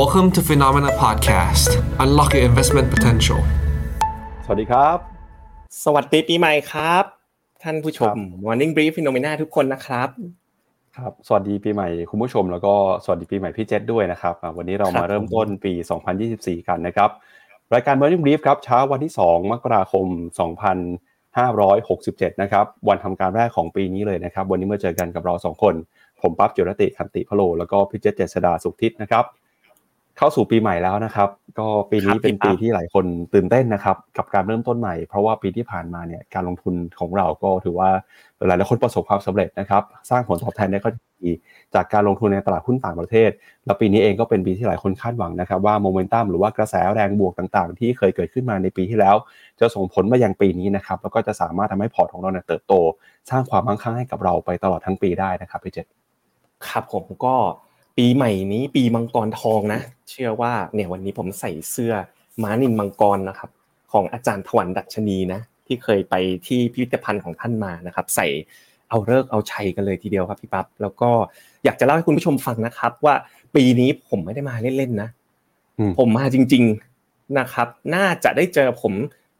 Welcome to Phenomena Podcast. Unlock your investment potential. สวัสดีครับ สวัสดีปีใหม่ครับ ท่านผู้ชม Morning Brief Phenomena ทุกคนนะครับ ครับ สวัสดีปีใหม่คุณผู้ชม แล้วก็สวัสดีปีใหม่พี่เจษด้วยนะครับอ่าวันนี้เราครัมาบเริ่มต้นปี 2024 กันนะครับ รายการ Morning Brief ครับ เช้าวันที่ 2 มกราคม 2567 นะครับ วันทำการแรกของปีนี้เลยนะครับ วันนี้มาเจอกันกับเรา 2 คน ผมปั๊บจุรติคันติพะโล แล้วก็พี่เจษเจษดาสุขทิศนะครับ เข้าสู่ปีใหม่แล้วนะครับ ก็ปีนี้ครับเป็นพี่ปีปั๊บที่หลายคนตื่นเต้นนะครับ กับการเริ่มต้นใหม่ เพราะว่าปีที่ผ่านมาเนี่ยการลงทุนของเราก็ถือว่าหลายๆคนประสบความสำเร็จนะครับ สร้างผลตอบแทนได้ก็ดีจากการลงทุนในตลาดหุ้นต่างประเทศ แล้วปีนี้เองก็เป็นปีที่หลายคนคาดหวังนะครับ ว่าโมเมนตัมหรือว่ากระแสแรงบวกต่างๆ ที่เคยเกิดขึ้นมาในปีที่แล้ว จะส่งผลมายังปีนี้นะครับแล้วก็จะสามารถทำให้พอร์ตของเราเนี่ยเติบโต สร้างความมั่งคั่งให้กับเราไปตลอดทั้งปีได้นะครับพี่เจษครับผมก็ ปีใหม่นี้ปีมังกรทองนะ เชื่อว่าเนี่ยวันนี้ผมใส่เสื้อม้านินมังกรนะครับ ของอาจารย์ถวันดัชนีนะ ที่เคยไปที่พิพิธภัณฑ์ของท่านมานะครับ ใส่เอาเลิกษ์เอาชัยกันเลยทีเดียวครับพี่ปั๊บแล้วก็อยากจะเล่าให้คุณผู้ชมฟังนะครับ ว่าปีนี้ผมไม่ได้มาเล่นๆนะอืมผมมาจริง ๆนะครับ น่าจะได้เจอผม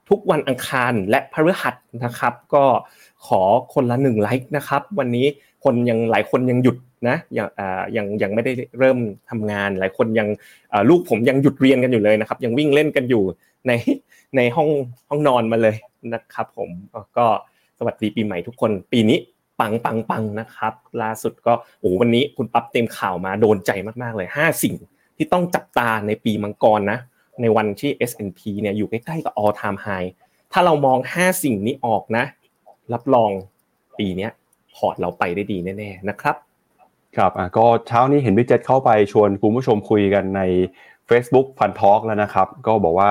ทุกวันอังคารและพฤหัสนะครับ ก็ขอคนละหนึ่งไลค์นะครับ วันนี้คนยังหลายคนยังหยุด นะยังยังยังไม่ได้เริ่มทำงาน หลายคนยังลูกผมยังหยุดเรียนกันอยู่เลยนะครับ ยังวิ่งเล่นกันอยู่ในในห้องห้องนอนมาเลยนะครับผมก็สวัสดีปีใหม่ทุกคนปีนี้ปังปังปังนะครับ ล่าสุดก็โอ้วันนี้คุณปั๊บเต็มข่าวมาโดนใจมากๆเลยห้าสิ่งที่ต้องจับตาในปีมังกรนะ ในวันที่ S&P เนี่ยอยู่ใกล้ๆกับ all time high ถ้าเรามอง 5 สิ่งนี้ออกนะ รับรองปีนี้พอร์ตเราไปได้ดีแน่ๆนะครับ ครับอะก็เช้านี้เห็นพี่เจษเข้าไปชวนคุณผู้ชมคุยกันใน Facebook ฟันทอ l k แล้วนะครับ ก็บอกว่า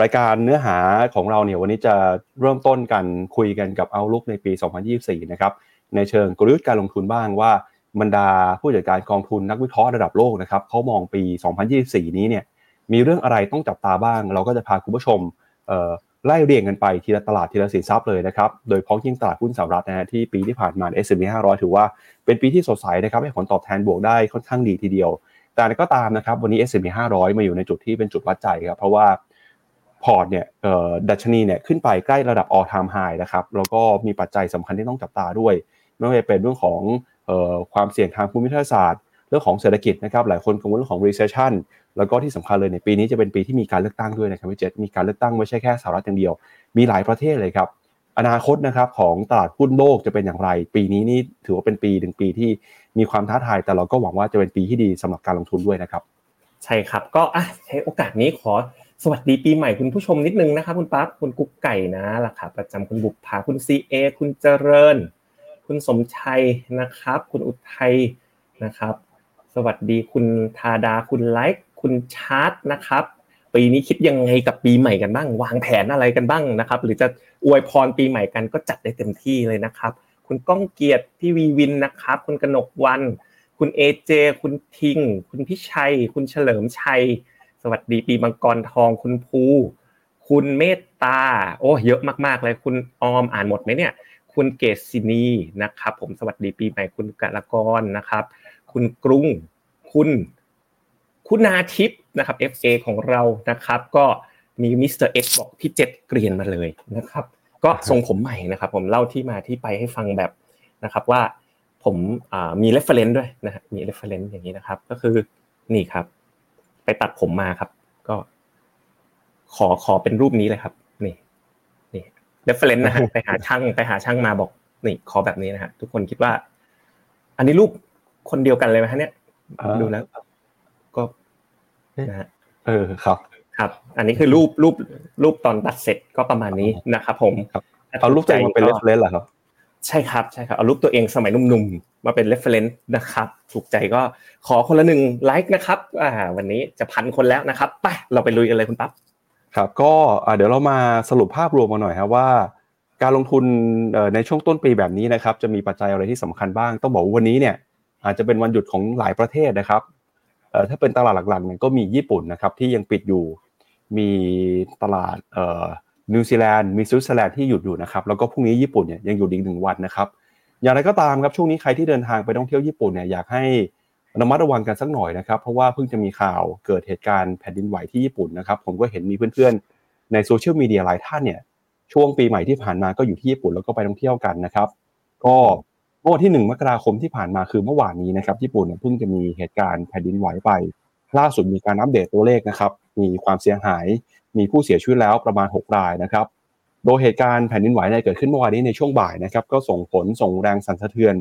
รายการเนื้อหาของเราเนี่ยวันนี้จะเริ่มต้นกันคุยกันกับเอาลุกในปี 2024 นะครับในเชิงกลยุทธ์การลงทุนบ้างว่าบรรดาผู้จัดการกองทุนนักวิเคราะห์ระดับโลกนะครับเขามองปี 2024 นี้เนี่ยมีเรื่องอะไรต้องจับตาบ้าง เราก็จะพาคุณผู้ชมเไล่เรียงกันไปทีละตลาดทีละสินทรัพย์เลยนะครับ โดยเพาะยิ่งตลาดหุ้นสหรัฐนะฮะที่ปีที่ผ่านมา S&P 500 ถือว่าเป็นปีที่สดใสนะครับให้ผลตอบแทนบวกได้ค่อนข้างดีทีเดียว แต่ก็ตามนะครับวันนี้ S&P 500 มาอยู่ในจุดที่เป็นจุดวัดใจครับเพราะว่าพอร์ตเนี่ยเอ่อดัชนีเนี่ยขึ้นไปใกล้ระดับ all time high นะครับแล้วก็มีปัจจัยสำคัญที่ต้องจับตาด้วย ไม่ว่าจะเป็นเรื่องของเอ่อความเสี่ยงทางภูมิทัศศาสตร์ เรื่องของเศรษฐกิจนะครับหลายคนกังวลเรื่องของ recession แล้วก็ที่สำคัญเลยในยปีนี้จะเป็นปีที่มีการเลือกตั้งด้วยนะครับพี่เจษมีการเลือกตั้งไม่ใช่แค่สหรัฐอย่างเดียว มีหลายประเทศเลยครับ อนาคตนะครับของตลาดหุ้นโลกจะเป็นอย่างไร ปีนี้นี่ถือว่าเป็นปีหนึ่งปีที่มีความท้าทาย แต่เราก็หวังว่าจะเป็นปีที่ดีสำหรับการลงทุนด้วยนะครับ ใช่ครับ ก็อะใช้โอกาสนี้ขอสวัสดีปีใหม่คุณผู้ชมนิดนึงนะครับคุณปั๊บคุณกุ๊กไก่นะล่ะครับประจำคุณบุปผาคุณซีเอคุณเจริญ คุณสมชัยนะครับ คุณอุทัยนะครับ สวัสดีคุณธาดาคุณไลค์ คุณชาร์ตนะครับปีนี้คิดยังไงกับปีใหม่กันบ้าง วางแผนอะไรกันบ้างนะครับ หรือจะอวยพรปีใหม่กันก็จัดได้เต็มที่เลยนะครับ คุณก้องเกียรติพี่วีวินนะครับ คุณกนกวัน คุณเอเจคุณทิง คุณพิชัย คุณเฉลิมชัย สวัสดีปีมังกรทอง คุณภู คุณเมตตา โอ้เยอะมากๆเลยคุณออมอ่านหมดไหมเนี่ย คุณเกษสินีนะครับ ผมสวัสดีปีใหม่คุณกะละกรนะครับ คุณกรุง คุณ คุณนาทิพย์นะครับ FA ของเรานะครับ ก็มี Mr. X บอกพี่เจษเกรียนมาเลยนะครับ ก็ทรงผมใหม่นะครับ ผมเล่าที่มาที่ไปให้ฟังแบบนะครับว่าผมมี reference ด้วยนะฮะมี reference อย่างนี้นะครับ ก็คือนี่ครับ ไปตัดผมมาครับ ก็ ขอขอเป็นรูปนี้เลยครับ นี่นี่ reference นะฮะไปหาช่างไปหาช่างมาบอก นี่ขอแบบนี้นะฮะทุกคนคิดว่า อันนี้รูปคนเดียวกันเลยไหมฮะเนี่ยดูแล้ว นะฮะเออครับครับ อันนี้คือรูปรูปรูปตอนตัดเสร็จก็ประมาณนี้นะครับผมครับเอารูปตัวเองมาเป็น reference เหรอครับใช่ครับใช่ครับเอารูปตัวเองสมัยหนุ่มๆมาเป็น reference นะครับถูกใจก็ขอคนละหนึ่งไลค์นะครับอ่าวันนี้จะพันคนแล้วนะครับไปเราไปลุยกันเลยคุณปั๊บครับก็อ่าเดี๋ยวเรามาสรุปภาพรวมมาหน่อยครับว่า การลงทุนเอ่อในช่วงต้นปีแบบนี้นะครับ จะมีปัจจัยอะไรที่สำคัญบ้าง ต้องบอกว่าวันนี้เนี่ยอาจจะเป็นวันหยุดของหลายประเทศนะครับเอ่อ ถ้าเป็นตลาดหลักๆเนี่ยก็มีญี่ปุ่นนะครับที่ยังปิดอยู่ มีตลาดนิวซีแลนด์มีสวิตเซอร์แลนด์ที่หยุดอยู่นะครับแล้วก็พรุ่งนี้ญี่ปุ่นเนี่ยยังหยุดอีกหนึ่งวันนะครับอย่างไรก็ตามครับช่วงนี้ใครที่เดินทางไปท่องเที่ยวญี่ปุ่นเนี่ยอยากให้ระมัดระวังกันสักหน่อยนะครับ เพราะว่าเพิ่งจะมีข่าวเกิดเหตุการณ์แผ่นดินไหวที่ญี่ปุ่นนะครับ ผมก็เห็นมีเพื่อนๆ ในโซเชียลมีเดียหลายท่านเนี่ยช่วงปีใหม่ที่ผ่านมาก็อยู่ที่ญี่ปุ่นแล้วก็ไปท่องเที่ยวกันนะครับ ก็ เมื่อวันที่ 1 มกราคมที่ผ่านมาคือเมื่อวานนี้นะครับญี่ปุ่นเพิ่งจะมีเหตุการณ์แผ่นดินไหวไป ล่าสุดมีการอัปเดตตัวเลขนะครับ มีความเสียหาย มีผู้เสียชีวิตแล้วประมาณ 6 รายนะครับ โดยเหตุการณ์แผ่นดินไหวเนี่ยเกิดขึ้นเมื่อวานนี้ในช่วงบ่ายนะครับ ก็ส่งผลส่งแรงสั่นสะเทือน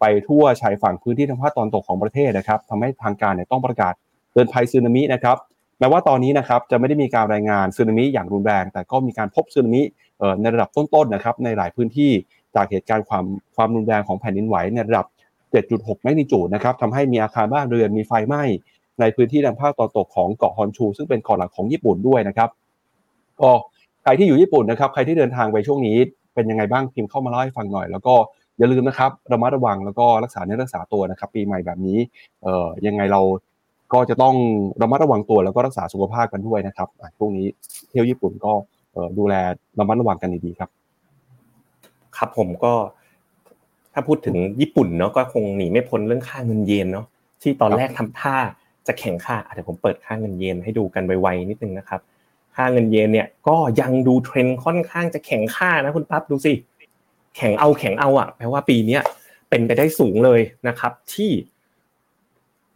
ไปทั่วชายฝั่งพื้นที่ทางภาคตอนตกของประเทศนะครับทำให้ทางการเนี่ยต้องประกาศเตือนภัยสึนามินะครับแม้ว่าตอนนี้นะครับจะไม่ได้มีการรายงานสึนามิอย่างรุนแรง แต่ก็มีการพบสึนามิในระดับต้นๆนะครับในหลายพื้นที่ จากเหตุการณ์ความความรุนแรงของแผ่นดินไหวในระดับ 7.6 แมกนิจูดนะครับทำให้มีอาคารบ้านเรือนมีไฟไหม้ในพื้นที่ทางภาคตอนตกของเกาะฮอนชู ซึ่งเป็นเกาะหลักของญี่ปุ่นด้วยนะครับก็ใครที่อยู่ญี่ปุ่นนะครับใครที่เดินทางไปช่วงนี้เป็นยังไงบ้างพิมพ์เข้ามาเล่าให้ฟังหน่อย แล้วก็อย่าลืมนะครับระมัดระวังแล้วก็รักษาเนื้อรักษาตัวนะครับ ปีใหม่แบบนี้เอ่อยังไงเราก็จะต้องระมัดระวังตัวแล้วก็รักษาสุขภาพกันด้วยนะครับช่วงนี้เที่ยวญี่ปุ่นก็ดูแลระมัดระวังกันดีๆครับ ครับผมก็ถ้าพูดถึงญี่ปุ่นเนาะก็คงหนีไม่พ้นเรื่องค่าเงินเยนเนาะที่ตอนแรกทำท่าจะแข่งค่าเดี๋ยวผมเปิดค่าเงินเยนให้ดูกันไวๆนิดนึงนะครับ ค่าเงินเยนเนี่ยก็ยังดูเทรนด์ค่อนข้างจะแข่งค่านะคุณปั๊บดูสิแข่งเอาแข่งเอาอะแปลว่าปีนี้เป็นไปได้สูงเลยนะครับ ที่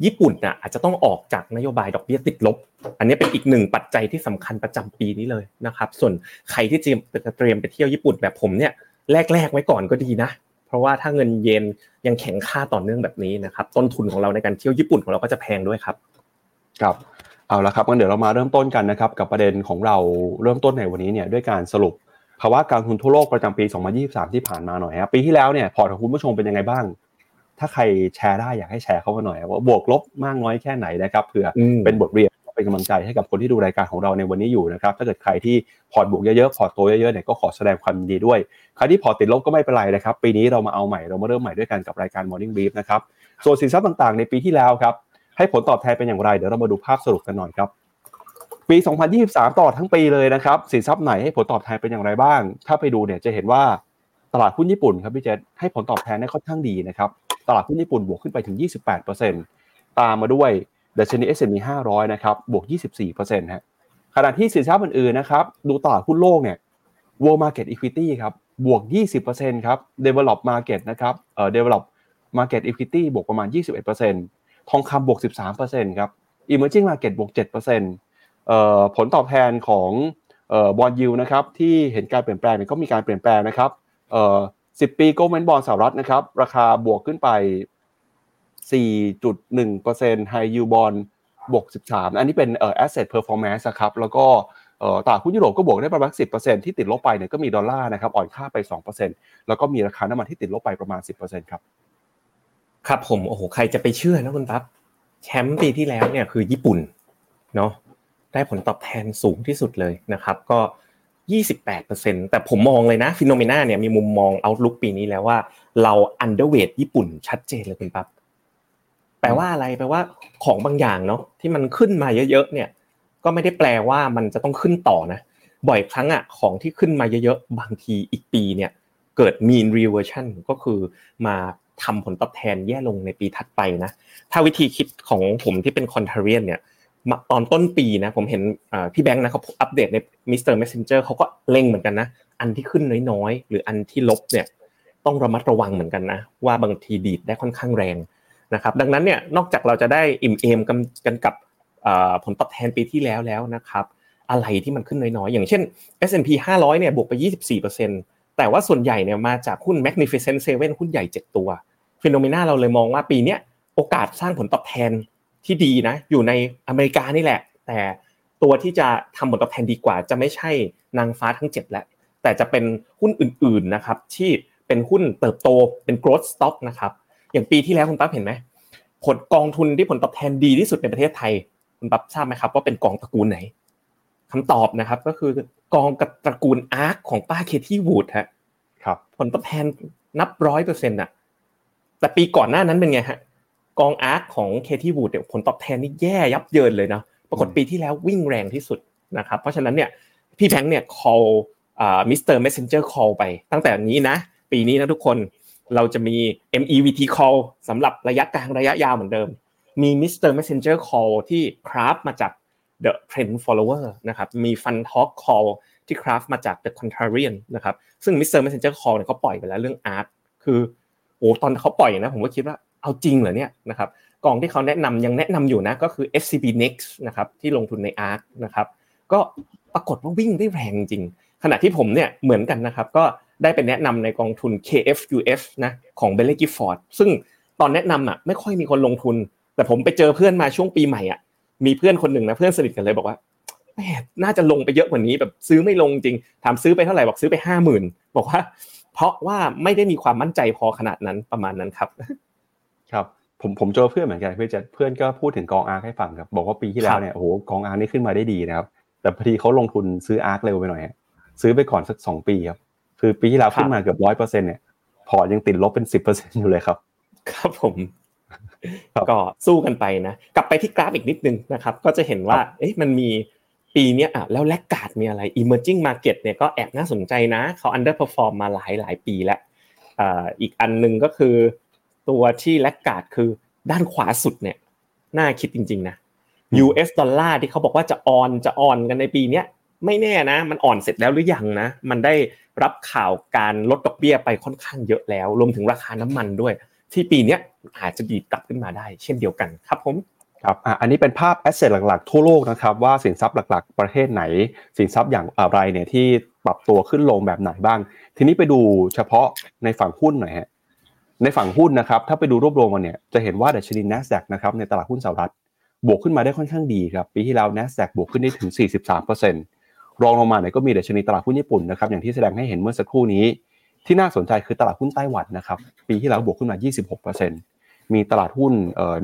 ญี่ปุ่นน่ะอาจจะต้องออกจากนโยบายดอกเบี้ยติดลบ อันนี้เป็นอีกหนึ่งปัจจัยที่สำคัญประจำปีนี้เลยนะครับ ส่วนใครที่เตรียมเตรียมไปเที่ยวญี่ปุ่นแบบผมเนี่ย แรกๆไว้ก่อนก็ดีนะ เพราะว่าถ้าเงินเยนยังแข็งค่าต่อเนื่องแบบนี้นะครับต้นทุนของเราในการเที่ยวญี่ปุ่นของเราก็จะแพงด้วยครับครับเอาละครับงั้นเดี๋ยวเรามาเริ่มต้นกันนะครับกับประเด็นของเราเริ่มต้นในวันนี้เนี่ยด้วยการสรุปภาวะการทุนทั่วโลกประจำปี 2023 ที่ผ่านมาหน่อยครับปีที่แล้วเนี่ยพอร์ตของคุณผู้ชมเป็นยังไงบ้าง ถ้าใครแชร์ได้อยากให้แชร์เข้ามาหน่อยว่าบวกลบมากน้อยแค่ไหนนะครับเผื่อเป็นบทเรียน เป็นกำลังใจให้กับคนที่ดูรายการของเราในวันนี้อยู่นะครับถ้าเกิดใครที่พอร์ตบวกเยอะๆพอร์ตโตเยอะๆเนี่ยก็ขอแสดงความดีด้วยใครที่พอร์ตติดลบก็ไม่เป็นไรนะครับปีนี้เรามาเอาใหม่เรามาเริ่มใหม่ด้วยกันกับรายการ Morning Brief นะครับส่วนสินทรัพย์ต่างๆ ในปีที่แล้วครับให้ผลตอบแทนเป็นอย่างไรเดี๋ยวเรามาดูภาพสรุปกันหน่อยครับปี 2023ตลอดทั้งปีเลยนะครับสินทรัพย์ไหนให้ผลตอบแทนเป็นอย่างไรบ้าง ถ้าไปดูเนี่ยจะเห็นว่าตลาดหุ้นญี่ปุ่นครับพี่เจษให้ผลตอบแทนได้ค่อนข้างดีนะครับตลาดหุ้นญี่ปุ่นบวกขึ้นไปถึง 28%ตามมาด้วย ดัชนี S&P 500 นะครับ บวก 24%ฮะ ขณะที่สินทรัพย์อื่นๆ นะครับ ดูตลาดหุ้นโลกเนี่ย World Market Equity ครับ บวก 20%ครับ Develop Market นะครับเอ่อ Develop Market Equity บวกประมาณ 21%ทองคำบวก 13%ครับ Emerging Market บวก 7%เอ่อ ผลตอบแทนของเอ่อบอลยูนะครับ ที่เห็นการเปลี่ยนแปลงเนี่ยก็มีการเปลี่ยนแปลงนะครับ เอ่อ10 ปีโกลเมนบอลสหรัฐนะครับ ราคาบวกขึ้นไป 4.1% High Yield Bond บวก 13 อันนี้เป็นเอ่อ asset performance ครับ แล้วก็เอ่อตลาดหุ้นยุโรปก็บวกได้ประมาณ 10%ที่ติดลบไปเนี่ยก็มีดอลลาร์นะครับอ่อนค่าไป 2%แล้วก็มีราคาน้ำมันที่ติดลบไปประมาณ 10%ครับ ครับผม โอ้โห ใครจะไปเชื่อนะคุณปั๊บ แชมป์ปีที่แล้วเนี่ยคือญี่ปุ่น เนาะ ได้ผลตอบแทนสูงที่สุดเลยนะครับ ก็ 28%แต่ผมมองเลยนะ Finnomena เนี่ยมีมุมมอง outlook ปีนี้แล้วว่า เรา underweight ญี่ปุ่นชัดเจนเลยคุณปั๊บ แปลว่าอะไรแปลว่าของบางอย่างเนาะที่มันขึ้นมาเยอะๆเนี่ย ก็ไม่ได้แปลว่ามันจะต้องขึ้นต่อนะ บ่อยครั้งอะของที่ขึ้นมาเยอะๆบางทีอีกปีเนี่ยเกิด mean reversion ก็คือมาทำผลตอบแทนแย่ลงในปีถัดไปนะ ถ้าวิธีคิดของผมที่เป็น contrarian เนี่ยตอนต้นปีนะผมเห็นพี่แบงค์นะเขาอัปเดตใน Mr. Messenger เขาก็เล็งเหมือนกันนะ อันที่ขึ้นน้อยๆ หรืออันที่ลบเนี่ยต้องระมัดระวังเหมือนกันนะ ว่าบางทีดีดได้ค่อนข้างแรง นะครับดังนั้นเนี่ยนอกจากเราจะได้อิ่มเอมกันกับผลตอบแทนปีที่แล้วแล้วนะครับอะไรที่มันขึ้นน้อยๆ อย่างเช่น S&P 500เนี่ยบวกไป 24%แต่ว่าส่วนใหญ่เนี่ยมาจากหุ้น Magnificent Seven หุ้นใหญ่ 7 ตัวฟิโนเมนาเราเลยมองว่าปีนี้โอกาสสร้างผลตอบแทนที่ดีนะอยู่ในอเมริกานี่แหละ แต่ตัวที่จะทำผลตอบแทนดีกว่า จะไม่ใช่นางฟ้าทั้ง 7 แล้วแต่จะเป็นหุ้นอื่นๆนะครับที่เป็นหุ้นเติบโตเป็น growth stock นะครับ อย่างปีที่แล้วคุณปั๊บเห็นไหมผลกองทุนที่ผลตอบแทนดีที่สุดในประเทศไทย คุณปั๊บทราบไหมครับ ว่าเป็นกองตระกูลไหนคำตอบนะครับ ก็คือกองกับตระกูลอาร์คของป้าเคที่วูดฮะครับ ผลตอบแทนนับร้อยเปอร์เซ็นต์อะแต่ปีก่อนหน้านั้นเป็นไงฮะกอง ARK ของ Cathie Wood เนี่ยผลตอบแทนนี่แย่ยับเยินเลยนะปรากฏปีที่แล้ววิ่งแรงที่สุดนะครับ เพราะฉะนั้นเนี่ยพี่แบงค์เนี่ย call อ่า Mr. Messenger call ไปตั้งแต่นี้นะ ปีนี้นะทุกคน เราจะมี MEVT call สำหรับระยะกลางระยะยาวเหมือนเดิม มี Mr. Messenger Call ที่ craft มาจาก The Trend Follower นะครับ มี Fund Talk Call ที่คราฟมาจาก The Contrarian นะครับ ซึ่ง Mr. Messenger Call เนี่ยเขาปล่อยไปแล้วเรื่อง Art คือโอ้ตอนเขาปล่อยนะผมก็คิดว่าเอาจริงเหรอเนี่ยนะครับกองที่เขาแนะนำยังแนะนำอยู่นะก็คือ SCB Next นะครับที่ลงทุนใน Art นะครับก็ปรากฏว่าวิ่งได้แรงจริง ขณะที่ผมเนี่ยเหมือนกันนะครับก็ ได้ไปแนะนำในกองทุน KFUF นะของ b e l l y Gifford ซึ่งตอนแนะนำอะไม่ค่อยมีคนลงทุน แต่ผมไปเจอเพื่อนมาช่วงปีใหม่อะมีเพื่อนคนหนึ่งนะเพื่อนสนิทกันเลยบอกว่าแหมน่าจะลงไปเยอะกว่านี้แบบซื้อไม่ลงจริงถามซื้อไปเท่าไหร่บอกซื้อไปห้าหมื่นบอกว่า เพราะว่าไม่ได้มีความมั่นใจพอขนาดนั้นประมาณนั้นครับ ครับผมผมเจอเพื่อนเหมือนกันเพื่อนจะเพื่อนก็พูดถึงกองอาร์ให้ฟังครับบอกว่าปีที่แล้วเนี่ยโอ้โหกองอาร์นี่ขึ้นมาได้ดีนะครับ แต่พอดีเขาลงทุนซื้ออาร์เร็วไปหน่อยซื้อไปก่อนสักสองปีครับ คือปีที่แล้วขึ้นมาเกือบร้อยเปอร์เซ็นเนี่ยพอยังติดลบเป็นสิบเปอร์เซ็นอยู่เลยครับ ครับผมก็สู้กันไปนะ กลับไปที่กราฟอีกนิดนึงนะครับ ก็จะเห็นว่าเอ๊ะมันมีปีนี้อะแล้วแลกกาดมีอะไร emerging market เนี่ยก็แอบน่าสนใจนะ เขา underperform มาหลายหลายปีแล้วอีกอันหนึ่งก็คือ ตัวที่แลกกาดคือด้านขวาสุดเนี่ยน่าคิดจริง ๆ นะ US ดอลลาร์ที่เขาบอกว่าจะออนจะออนกันในปีนี้ไม่แน่นะ มันอ่อนเสร็จแล้วหรือยังนะ มันได้ รับข่าวการลดดอกเบี้ยไปค่อนข้างเยอะแล้ว รวมถึงราคาน้ำมันด้วย ที่ปีนี้อาจจะดีกลับขึ้นมาได้ เช่นเดียวกันครับผมครับอันนี้เป็นภาพแอสเซทหลักๆทั่วโลกนะครับว่าสินทรัพย์หลัก ๆ ประเทศไหน สินทรัพย์อย่างอะไรเนี่ยที่ปรับตัวขึ้นลงแบบไหนบ้าง ทีนี้ไปดูเฉพาะในฝั่งหุ้นหน่อยฮะในฝั่งหุ้นนะครับถ้าไปดูรวบรวมมาเนี่ยจะเห็นว่าดัชนี NASDAQ นะครับในตลาดหุ้นสหรัฐบวกขึ้นมาได้ค่อนข้างดีครับปีที่แล้ว NASDAQ บวกขึ้นได้ถึง 43% รองลงมาเนี่ยก็มีดัชนีตลาดหุ้นญี่ปุ่นนะครับอย่างที่แสดงให้เห็นเมื่อสักครู่นี้ ที่น่าสนใจคือตลาดหุ้นไต้หวันนะครับปีที่แล้วบวกขึ้นมา 26%มีตลาดหุ้น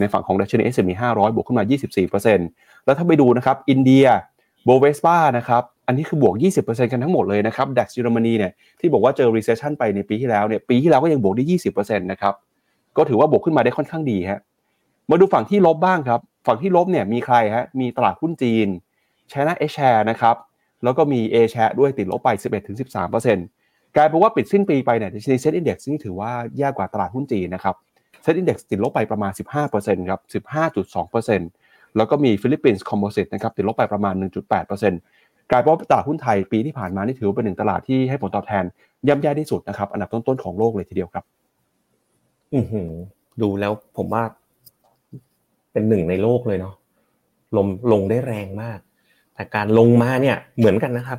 ในฝั่งของดัชนี S&P 500 บวกขึ้นมา 24%แล้วถ้าไปดูนะครับอินเดียโบเวสปานะครับอันนี้คือบวก 20%กันทั้งหมดเลยนะครับดัชเยอรมนีเนี่ยที่บอกว่าเจอ recession ไปในปีที่แล้วเนี่ยปีที่แล้วก็ยังบวกได้ 20%นะครับก็ถือว่าบวกขึ้นมาได้ค่อนข้างดีฮะมาดูฝั่งที่ลบบ้างครับ ฝั่งที่ลบเนี่ยมีใครฮะมีตลาดหุ้นจีน China A share นะครับ แล้วก็มี A share ด้วยติดลบไป 11-13%กลายเป็นว่าปิดสิ้นปีไปเนี่ยในเซ็ตอินดี x นี่ถือว่าแย่กว่าตลาดหุ้นจีนนะครับเซ็ตอินดี x ติดลบไปประมาณ 15%ครับ 15.2%แล้วก็มีฟิลิปปินส์ Composite นะครับติดลบไปประมาณ 1.8%กลายเป็นว่าตลาดหุ้นไทยปีที่ผ่านมานี่ถือเป็นหนึ่งตลาดที่ให้ผลตอบแทนย่ำแย่ที่สุดนะครับอันดับต้นๆของโลกเลยทีเดียวครับ อือดูแล้วผมว่าเป็นหนึ่งในโลกเลยเนาะลมลงได้แรงมาก แต่การลงมาเนี่ยเหมือนกันนะครับ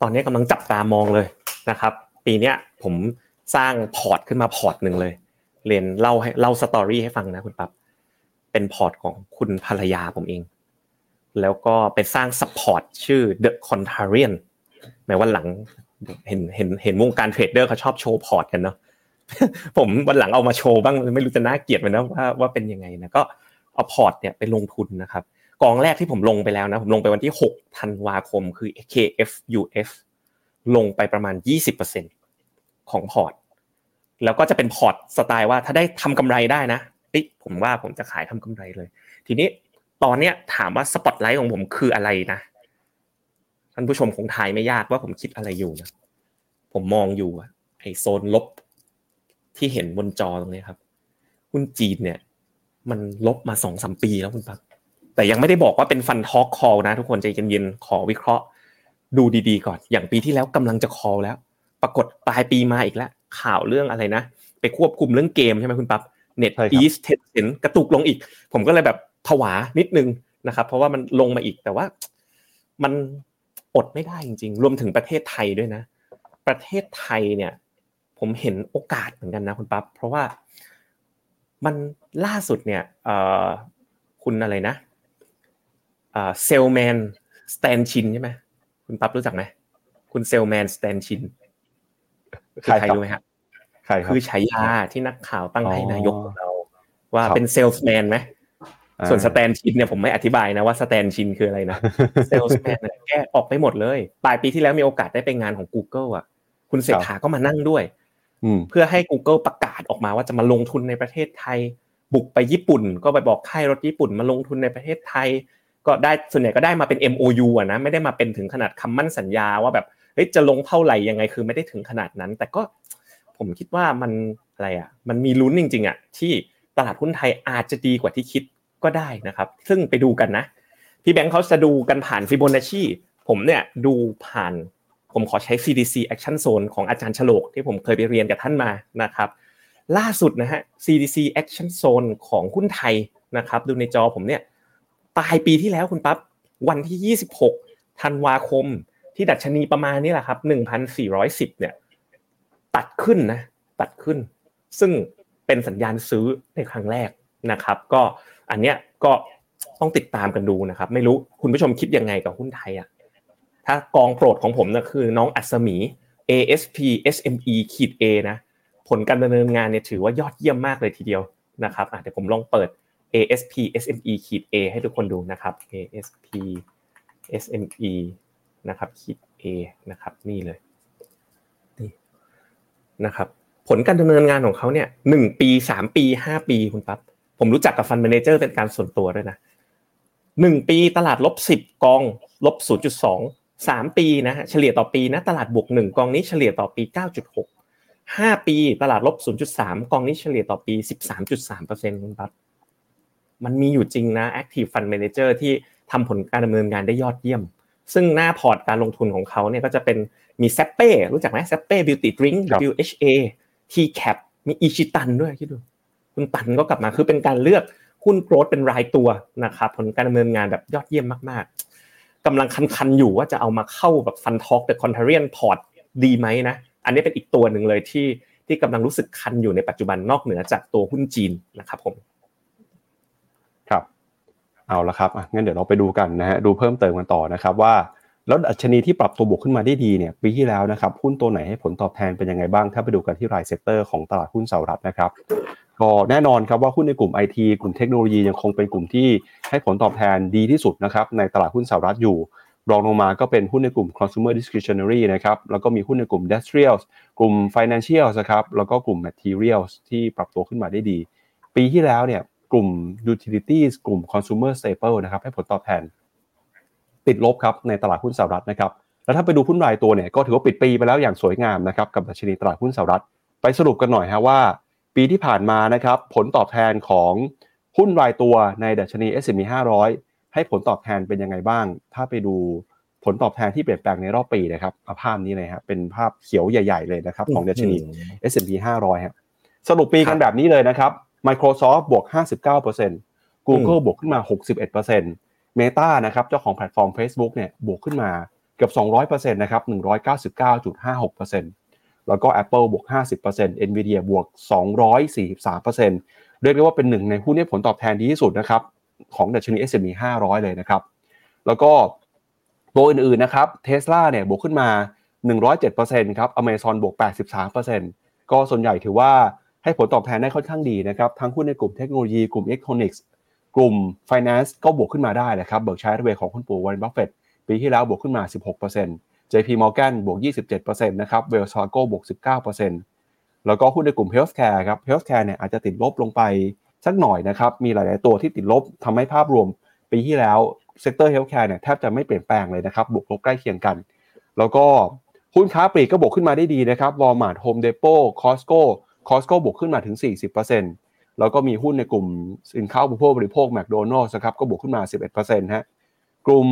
ตอนนี้กำลังจับตามองเลยนะครับ ปีเนี้ยผมสร้างพอร์ตขึ้นมาพอร์ตหนึ่งเลย เรียนเล่าให้เล่า story ให้ฟังนะคุณปั๊บเป็นพอร์ตของคุณภรรยาผมเอง แล้วก็ไปสร้างซับพอร์ตชื่อ The Contrarian หมายว่าหลังเห็นเห็นเห็นวงการ trader เขาชอบโชว์พอร์ตกันเนาะผมวันหลังเอามาโชว์บ้างไม่รู้จะน่าเกลียดไหมนะว่าว่าเป็นยังไงนะก็เอาพอร์ตเนี่ยไปลงทุนนะครับ กองแรกที่ผมลงไปแล้วนะผมลงไปวันที่6ธันวาคมคือ KFUF ลงไปประมาณ 20%ของพอร์ต แล้วก็จะเป็นพอร์ตสไตล์ว่าถ้าได้ทำกำไรได้นะผมว่าผมจะขายทำกำไรเลย ทีนี้ตอนเนี้ยถามว่าสปอตไลท์ของผมคืออะไรนะท่านผู้ชมคงทายไม่ยากว่าผมคิดอะไรอยู่นะผมมองอยู่ไอ้โซนลบที่เห็นบนจอตรงนี้ครับหุ้นจีนเนี่ย มันลบมาสองสามปีแล้วคุณปั๊บ แต่ยังไม่ได้บอกว่าเป็น Fund Talk Call นะทุกคนใจเย็นๆขอวิเคราะห์ ดูดีๆก่อน อย่างปีที่แล้วกำลังจะ call แล้ว ปรากฏปลายปีมาอีกแล้ว ข่าวเรื่องอะไรนะ ไปควบคุมเรื่องเกมใช่ไหมคุณปั๊บ NetEase Tencent กระตุกลงอีก ผมก็เลยแบบผวานิดนึงนะครับ เพราะว่ามันลงมาอีกแต่ว่ามันอดไม่ได้จริง ๆ รวมถึงประเทศไทยด้วยนะ ประเทศไทยเนี่ย ผมเห็นโอกาสเหมือนกันนะคุณปั๊บเพราะว่ามันล่าสุดเนี่ยคุณอะไรนะ เซลแมนสแตนชินใช่ไหมคุณปั๊บรู้จักไหมคุณเซลแมนสแตนชินใครรู้ไหมครับคือฉายาที่นักข่าวตั้งให้นายกของเรา ว่าเป็นเซลส์แมนไหมส่วนสแตนชินเนี่ยผมไม่อธิบายนะว่าสแตนชินคืออะไรนะเซลส์แมนแก้ออกไปหมดเลย ปลายปีที่แล้วมีโอกาสได้ไปงานของ Google อะ คุณเศรษฐาก็มานั่งด้วยเพื่อให้ Google ประกาศออกมาว่าจะมาลงทุนในประเทศไทย บุกไปญี่ปุ่น ก็ไปบอกค่ายรถญี่ปุ่นมาลงทุนในประเทศไทย ก็ได้ส่วนใหญ่ก็ได้มาเป็น MOU อะนะไม่ได้มาเป็นถึงขนาดคำมั่นสัญญาว่าแบบเฮ้ยจะลงเท่าไหร่ยังไงคือไม่ได้ถึงขนาดนั้น แต่ก็ผมคิดว่ามันอะไรอะมันมีลุ้นจริงๆอะที่ตลาดหุ้นไทยอาจจะดีกว่าที่คิดก็ได้นะครับ ซึ่งไปดูกันนะพี่แบงค์เขาจะดูกันผ่านฟิโบนัชชีผมเนี่ยดูผ่านผมขอใช้ CDC Action Zone ของอาจารย์ฉลกที่ผมเคยไปเรียนกับท่านมานะครับ ล่าสุดนะฮะ CDC Action Zone ของหุ้นไทยนะครับ ดูในจอผมเนี่ย ปลายปีที่แล้วคุณปั๊บวันที่ 26ธันวาคม ที่ดัชนีประมาณนี้แหละครับ1,410เนี่ย ตัดขึ้นนะ ตัดขึ้น ซึ่งเป็นสัญญาณซื้อในครั้งแรกนะครับ ก็อันเนี้ยก็ต้องติดตามกันดูนะครับ ไม่รู้คุณผู้ชมคิดยังไงกับหุ้นไทยอะถ้ากองโปรดของผมนะคือน้องอัศมี ASP SME ขีด A นะ ผลการดำเนินงานเนี่ยถือว่ายอดเยี่ยมมากเลยทีเดียวนะครับเดี๋ยวผมลองเปิด ASP SME ขีด A ให้ทุกคนดูนะครับ ASP SME นะครับขีด A นะครับนี่เลยนี่นะครับผลการดำเนินงานของเขาเนี่ยหนึ่งปีสามปีห้าปีคุณปั๊บผมรู้จักกับฟันเมนเจอร์เป็นการส่วนตัวด้วยนะหนึ่งปีตลาดลบสิบกองลบศูนย์จุดสองสามปีนะฮะเฉลี่ยต่อปีนะตลาดบวกหนึ่งกองนี้เฉลี่ยต่อปีเก้าจุดหกห้าปีตลาดลบศูนย์จุดสามกองนี้เฉลี่ยต่อปีสิบสามจุดสามเปอร์เซ็นต์คุณปั๊บ มันมีอยู่จริงนะ Active Fund Manager ที่ทำผลการดำเนินงานได้ยอดเยี่ยม ซึ่งหน้าพอร์ตการลงทุนของเขาเนี่ยก็จะเป็นมี Sappe รู้จักไหม Sappe Beauty Drink WHA TCAP มีอิชิตันด้วยคิดดูคุณตันก็กลับมาคือเป็นการเลือกหุ้น growth เป็นรายตัวนะครับผลการดำเนินงานแบบยอดเยี่ยมมากๆกำลังคันๆอยู่ว่าจะเอามาเข้าแบบ FundTalk The Contrarian Portดีไหมนะอันนี้เป็นอีกตัวหนึ่งเลยที่ที่กำลังรู้สึกคันอยู่ในปัจจุบันนอกเหนือจากตัวหุ้นจีนนะครับผมครับ เอาละครับงั้นเดี๋ยวเราไปดูกันนะฮะดูเพิ่มเติมกันต่อนะครับว่าแล้วดัชนีที่ปรับตัวบวกขึ้นมาได้ดีเนี่ยปีที่แล้วนะครับหุ้นตัวไหนให้ผลตอบแทนเป็นยังไงบ้าง ถ้าไปดูกันที่ราย sector ของตลาดหุ้นสหรัฐนะครับก็แน่นอนครับว่าหุ้นในกลุ่ม IT กลุ่มเทคโนโลยียังคงเป็นกลุ่มที่ให้ผลตอบแทนดีที่สุดนะครับในตลาดหุ้นสหรัฐอยู่ รองลงมาก็เป็นหุ้นในกลุ่ม consumer discretionary นะครับแล้วก็มีหุ้นในกลุ่ม industrials กลุ่ม financial นะครับแล้วก็กลุ่ม materials ที่ปรับตัวขึ้นมาได้ดี ปีที่แล้วเนี่ย กลุ่ม utilities กลุ่ม consumer staple นะครับให้ผลตอบแทน ติดลบครับในตลาดหุ้นสหรัฐนะครับแล้วถ้าไปดูหุ้นรายตัวเนี่ยก็ถือว่าปิดปีไปแล้วอย่างสวยงามนะครับกับดัชนีตลาดหุ้นสหรัฐ ไปสรุปกันหน่อยฮะว่า ปีที่ผ่านมานะครับผลตอบแทนของหุ้นรายตัวในดัชนี S&P 500 ให้ผลตอบแทนเป็นยังไงบ้าง ถ้าไปดูผลตอบแทนที่เปลี่ยนแปลงในรอบปีนะครับภาพนี้เลยฮะเป็นภาพเขียวใหญ่ ๆ เลยนะครับของดัชนี S&P 500ฮะสรุปปีกันแบบนี้เลยนะครับ Microsoft บวก 59% Google บวกขึ้นมา 61% Meta นะครับเจ้าของแพลตฟอร์ม Facebook เนี่ยบวกขึ้นมาเกือบ 200%นะครับ199.56%แล้วก็ Apple บวก 50% Nvidia บวก 243%เรียกได้ว่าเป็นหนึ่งในหุ้นที่ผลตอบแทนดีที่สุดนะครับของดัชนี S&P 500 เลยนะครับ แล้วก็ตัวอื่นๆนะครับ Tesla เนี่ยบวกขึ้นมา 107%ครับ Amazon บวก 83%ก็ส่วนใหญ่ถือว่า ให้ผลตอบแทนได้ค่อนข้างดีนะครับ ทั้งหุ้นในกลุ่มเทคโนโลยีกลุ่ม Electronics กลุ่ม Finance ก็บวกขึ้นมาได้นะครับ Berkshire Hathaway ของคุณปู่วอร์เรนบัฟเฟตปีที่แล้วบวกขึ้นมา 16% JP Morgan บวก 27%นะครับ Wells Fargo บวก 19%แล้วก็หุ้นในกลุ่ม Healthcare ครับ Healthcare เนี่ยอาจจะติดลบลงไปสักหน่อยนะครับ มีหลาย ๆ ตัวที่ติดลบทำให้ภาพรวมปีที่แล้วเซกเตอร์ Healthcare เนี่ยแทบจะไม่เปลี่ยนแปลงเลยนะครับ บวกลบใกล้เคียงกัน แล้วก็หุ้นค้าปลีกก็บวกขึ้นมาได้ดีนะครับ Walmart Home Depot Costco Costco บวกขึ้นมาถึง 40%แล้วก็มีหุ้นในกลุ่มสินค้าอุปโภคบริโภคแมคโดนัลส์นะครับก็บวกขึ้นมา 11%ฮะกลุ่ม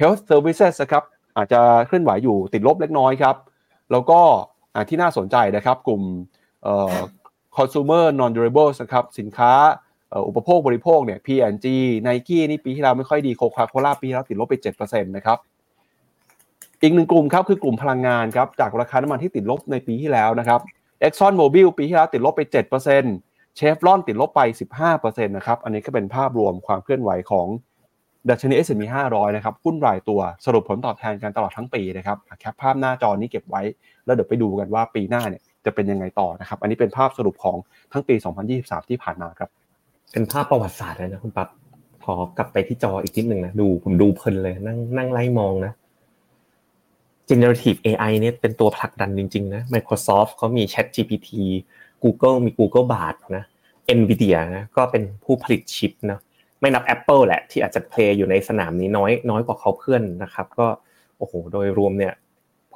Health Services นะครับอาจจะเคลื่อนไหวอยู่ติดลบเล็กน้อยครับ แล้วก็ที่น่าสนใจนะครับกลุ่ม consumer non durable นะครับสินค้าอุปโภคบริโภคเนี่ย P&G Nike นี่ปีที่แล้วไม่ค่อยดีโคคาโคล่าปีที่แล้วติดลบไป 7%นะครับอีกหนึ่งกลุ่มครับคือกลุ่มพลังงานครับจากราคาน้ำมันที่ติดลบในปีที่แล้วนะครับ Exxon Mobil ปีที่แล้วติดลบไป 7%เชฟรอนติดลบไป 15%นะครับ อันนี้ก็เป็นภาพรวมความเคลื่อนไหวของดัชนี S&P 500 นะครับ หุ้นรายตัวสรุปผลตอบแทนกันตลอดทั้งปีนะครับแคปภาพหน้าจอนี้เก็บไว้ แล้วเดี๋ยวไปดูกันว่าปีหน้าเนี่ยจะเป็นยังไงต่อนะครับ อันนี้เป็นภาพสรุปของทั้งปี 2023 ที่ผ่านมาครับ เป็นภาพประวัติศาสตร์เลยนะคุณปั๊บขอกลับไปที่จออีกนิดหนึ่งนะ ดูผมดูเพลินเลยนั่งนั่งไล่มองนะ generative AI เนี่ยเป็นตัวผลักดันจริงๆนะ Microsoft เขามี Chat GPT Google มี Google Bard นะ Nvidia นะก็เป็นผู้ผลิตชิปนะไม่นับ Apple แหละที่อาจจะเพลย์อยู่ในสนามนี้น้อยน้อยกว่าเขาเพื่อนนะครับ ก็โอ้โหโดยรวมเนี่ย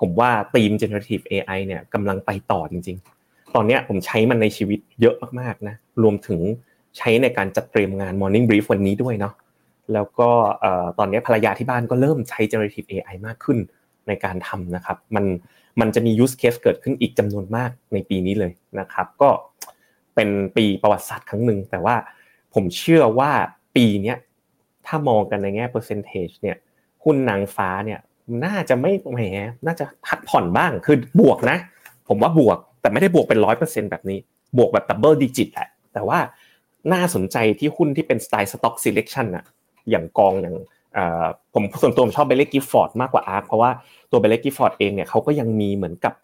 ผมว่าทีม generative AI เนี่ยกำลังไปต่อจริง ๆ ตอนนี้ผมใช้มันในชีวิตเยอะมากๆนะรวมถึงใช้ในการจัดเตรียมงาน Morning Brief วันนี้ด้วยเนาะแล้วก็ตอนนี้ภรรยาที่บ้านก็เริ่มใช้ generative AI มากขึ้น ในการทำนะครับ มันมันจะมี use case เกิดขึ้นอีกจำนวนมากในปีนี้เลยนะครับ ก็เป็นปีประวัติศาสตร์ครั้งหนึ่งแต่ว่าผมเชื่อว่าปีนี้ถ้ามองกันในแง่ percentage เนี่ยหุ้นนางฟ้าเนี่ยน่าจะไม่แหมน่าจะพักผ่อนบ้างคือบวกนะ ผมว่าบวกแต่ไม่ได้บวกเป็นร้อยเปอร์เซ็นต์แบบนี้ บวกแบบ double digit แหละแต่ว่าน่าสนใจที่หุ้นที่เป็นสไตล์ stock selection อะอย่างกองอย่าง ผมส่วนตัวผมชอบ Baillie Gifford มากกว่า ARK เพราะว่าตัว Baillie Gifford เองเนี่ยเขาก็ยังมีเหมือนกับ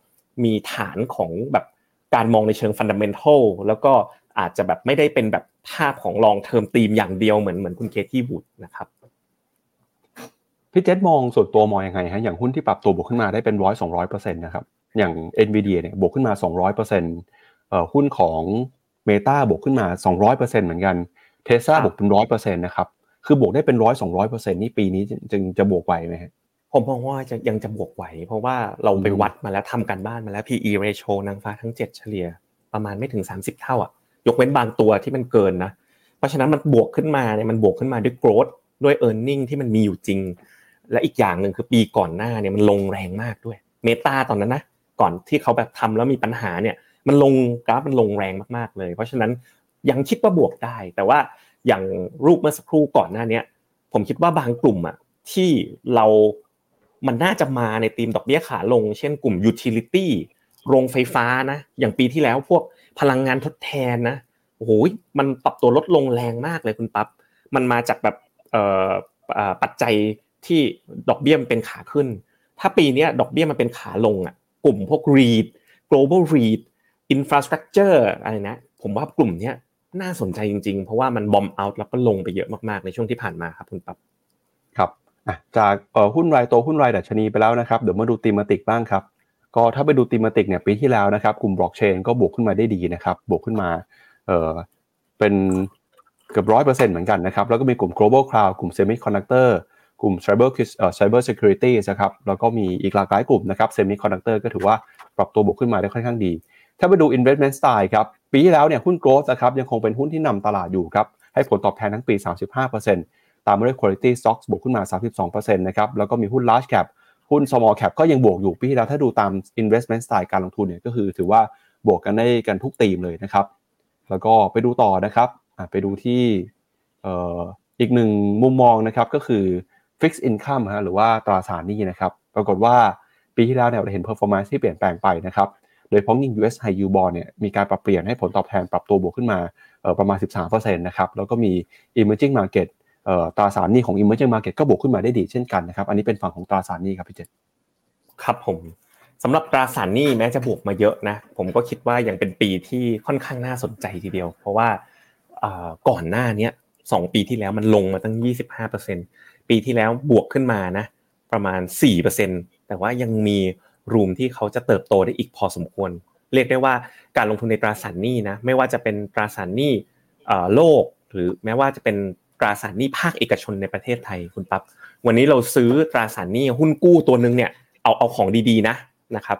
มีฐานของแบบการมองในเชิง fundamental แล้วก็อาจจะแบบไม่ได้เป็นแบบภาพของ long-term theme อย่างเดียวเหมือนเหมือนคุณ Cathie Wood นะครับพี่เจษมองส่วนตัวมองยังไงฮะอย่างหุ้นที่ปรับตัวบวกขึ้นมาได้เป็นร้อยสองร้อยเปอร์เซ็นต์นะครับอย่าง NVIDIA เนี่ยบวกขึ้นมาสองร้อยเปอร์เซ็นต์หุ้นของ Meta บวกขึ้นมาสองร้อยเปอร์เซ็นต์เหมือนกันเทสซาบวกเป็นร้อยเปอร์เซ็นต์นะครับ คือบวกได้เป็นร้อยสองร้อยเปอร์เซ็นต์นี่ปีนี้จึงจะบวกไหวไหมฮะผมมองว่าจะยังจะบวกไหว เพราะว่าเราไปวัดมาแล้วทำการบ้านมาแล้ว PE ratio นางฟ้าทั้ง 7 เฉลี่ย ประมาณไม่ถึง 30 เท่าอะ ยกเว้นบางตัวที่มันเกินนะ เพราะฉะนั้นมันบวกขึ้นมาเนี่ยมันบวกขึ้นมาด้วย growth ด้วย e a r n i n g ที่มันมีอยู่จริง และอีกอย่างหนึ่งคือปีก่อนหน้าเนี่ยมันลงแรงมากด้วยเมตาตอนนั้นนะก่อนที่เขาแบบทำแล้วมีปัญหาเนี่ย มันลงกราฟมันลงแรงมากๆเลย เพราะฉะนั้นยังคิดว่าบวกได้ แต่ว่า อย่างรูปเมื่อสักครู่ก่อนหน้านี้ผมคิดว่าบางกลุ่มอะที่เรามันน่าจะมาในธีมดอกเบี้ยขาลง เช่นกลุ่มยูทิลิตี้โรงไฟฟ้านะ อย่างปีที่แล้วพวกพลังงานทดแทนนะโอ้โหมันปรับตัวลดลงแรงมากเลยคุณปั๊บมันมาจากแบบปัจจัยที่ดอกเบี้ยมันเป็นขาขึ้น ถ้าปีนี้ดอกเบี้ยมันเป็นขาลงอะกลุ่มพวก REIT global REIT infrastructure อะไรนะผมว่ากลุ่มเนี้ย น่าสนใจจริงๆ เพราะว่ามันบอมเอาท์แล้วก็ลงไปเยอะมากๆในช่วงที่ผ่านมาครับคุณปั๊บครับจากหุ้นรายตัวหุ้นรายดัชนีไปแล้วนะครับเดี๋ยวมาดูตีมติกบ้างครับก็ถ้าไปดูตีมติกเนี่ยปีที่แล้วนะครับกลุ่มบล็อกเชนก็บวกขึ้นมาได้ดีนะครับบวกขึ้นมาเออเป็นเกือบร้อยเปอร์เซ็นต์เหมือนกันนะครับแล้วก็มีกลุ่ม global cloud กลุ่ม semiconductor กลุ่ม cyber cyber security นะครับแล้วก็มีอีกหลากหลายกลุ่มนะครับ semiconductor ก็ถือว่าปรับตัวบวกขึ้นมาได้ค่อนข้างดี ถ้าไปดู investment style ครับ ปีที่แล้วเนี่ยหุ้น growth นะครับยังคงเป็นหุ้นที่นำตลาดอยู่ครับให้ผลตอบแทนทั้งปี 35%ตามมาด้วย quality stocks บวกขึ้นมา 32%นะครับแล้วก็มีหุ้น large cap หุ้น small cap ก็ยังบวกอยู่ปีที่แล้วถ้าดูตาม investment style การลงทุนเนี่ยก็คือถือว่าบวกกันได้กันทุกตีมเลยนะครับ แล้วก็ไปดูต่อนะครับไปดูที่อีกหนึ่งมุมมองนะครับก็คือ fixed income ฮะหรือว่าตราสารหนี้นะครับ ปรากฏว่าปีที่แล้วเนี่ยเราเห็น performance ที่เปลี่ยนแปลงไปนะครับ โดยพ้องยิ่ง US High Yield Bond เนี่ยมีการปรับเปลี่ยนให้ผลตอบแทนปรับตัวบวกขึ้นมาประมาณ 13%นะครับแล้วก็มี Emerging Market ตราสารหนี้ของ Emerging Market ก็บวกขึ้นมาได้ดีเช่นกันนะครับอันนี้เป็นฝั่งของตราสารหนี้ครับพี่เจษครับผมสำหรับตราสารหนี้แม้จะบวกมาเยอะนะผมก็คิดว่ายังเป็นปีที่ค่อนข้างน่าสนใจทีเดียว เพราะว่าก่อนหน้านี้สองปีที่แล้วมันลงมาตั้ง 25%ปีที่แล้วบวกขึ้นมานะประมาณ 4%แต่ว่ายังมี รูมที่เขาจะเติบโตได้อีกพอสมควร เรียกได้ว่าการลงทุนในตราสารหนี้นะไม่ว่าจะเป็นตราสารหนี้โลก หรือแม้ว่าจะเป็นตราสารหนี้ภาคเอกชนในประเทศไทยคุณปั๊บวันนี้เราซื้อตราสารหนี้หุ้นกู้ตัวหนึ่งเนี่ยเอาเอาของดีๆนะนะครับ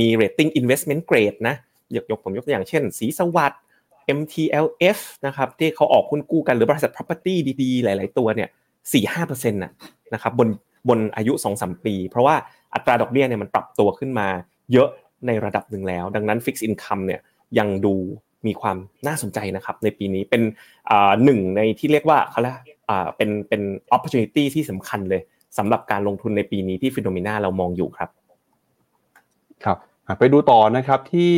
มีเรตติ้ง investment grade นะยกยกผมยกตัวอย่างเช่น สีสวัสด์ MTLF นะครับที่เขาออกหุ้นกู้กันหรือบริษัท property ดีๆ หลาย ๆ ตัวเนี่ยสี่ห้าเปอร์เซ็นต์นะครับบนบนอายุสองสมปี เพราะว่า อัตราดอกเบี้ยเนี่ยมันปรับตัวขึ้นมาเยอะในระดับหนึ่งแล้ว ดังนั้น Fixed Income เนี่ยยังดูมีความน่าสนใจนะครับในปีนี้เป็นหนึ่งในที่เรียกว่าเขาเรียกเป็นเป็น opportunity ที่สำคัญเลยสำหรับการลงทุนในปีนี้ที่ฟิโนเมนาเรามองอยู่ครับ ครับไปดูต่อนะครับที่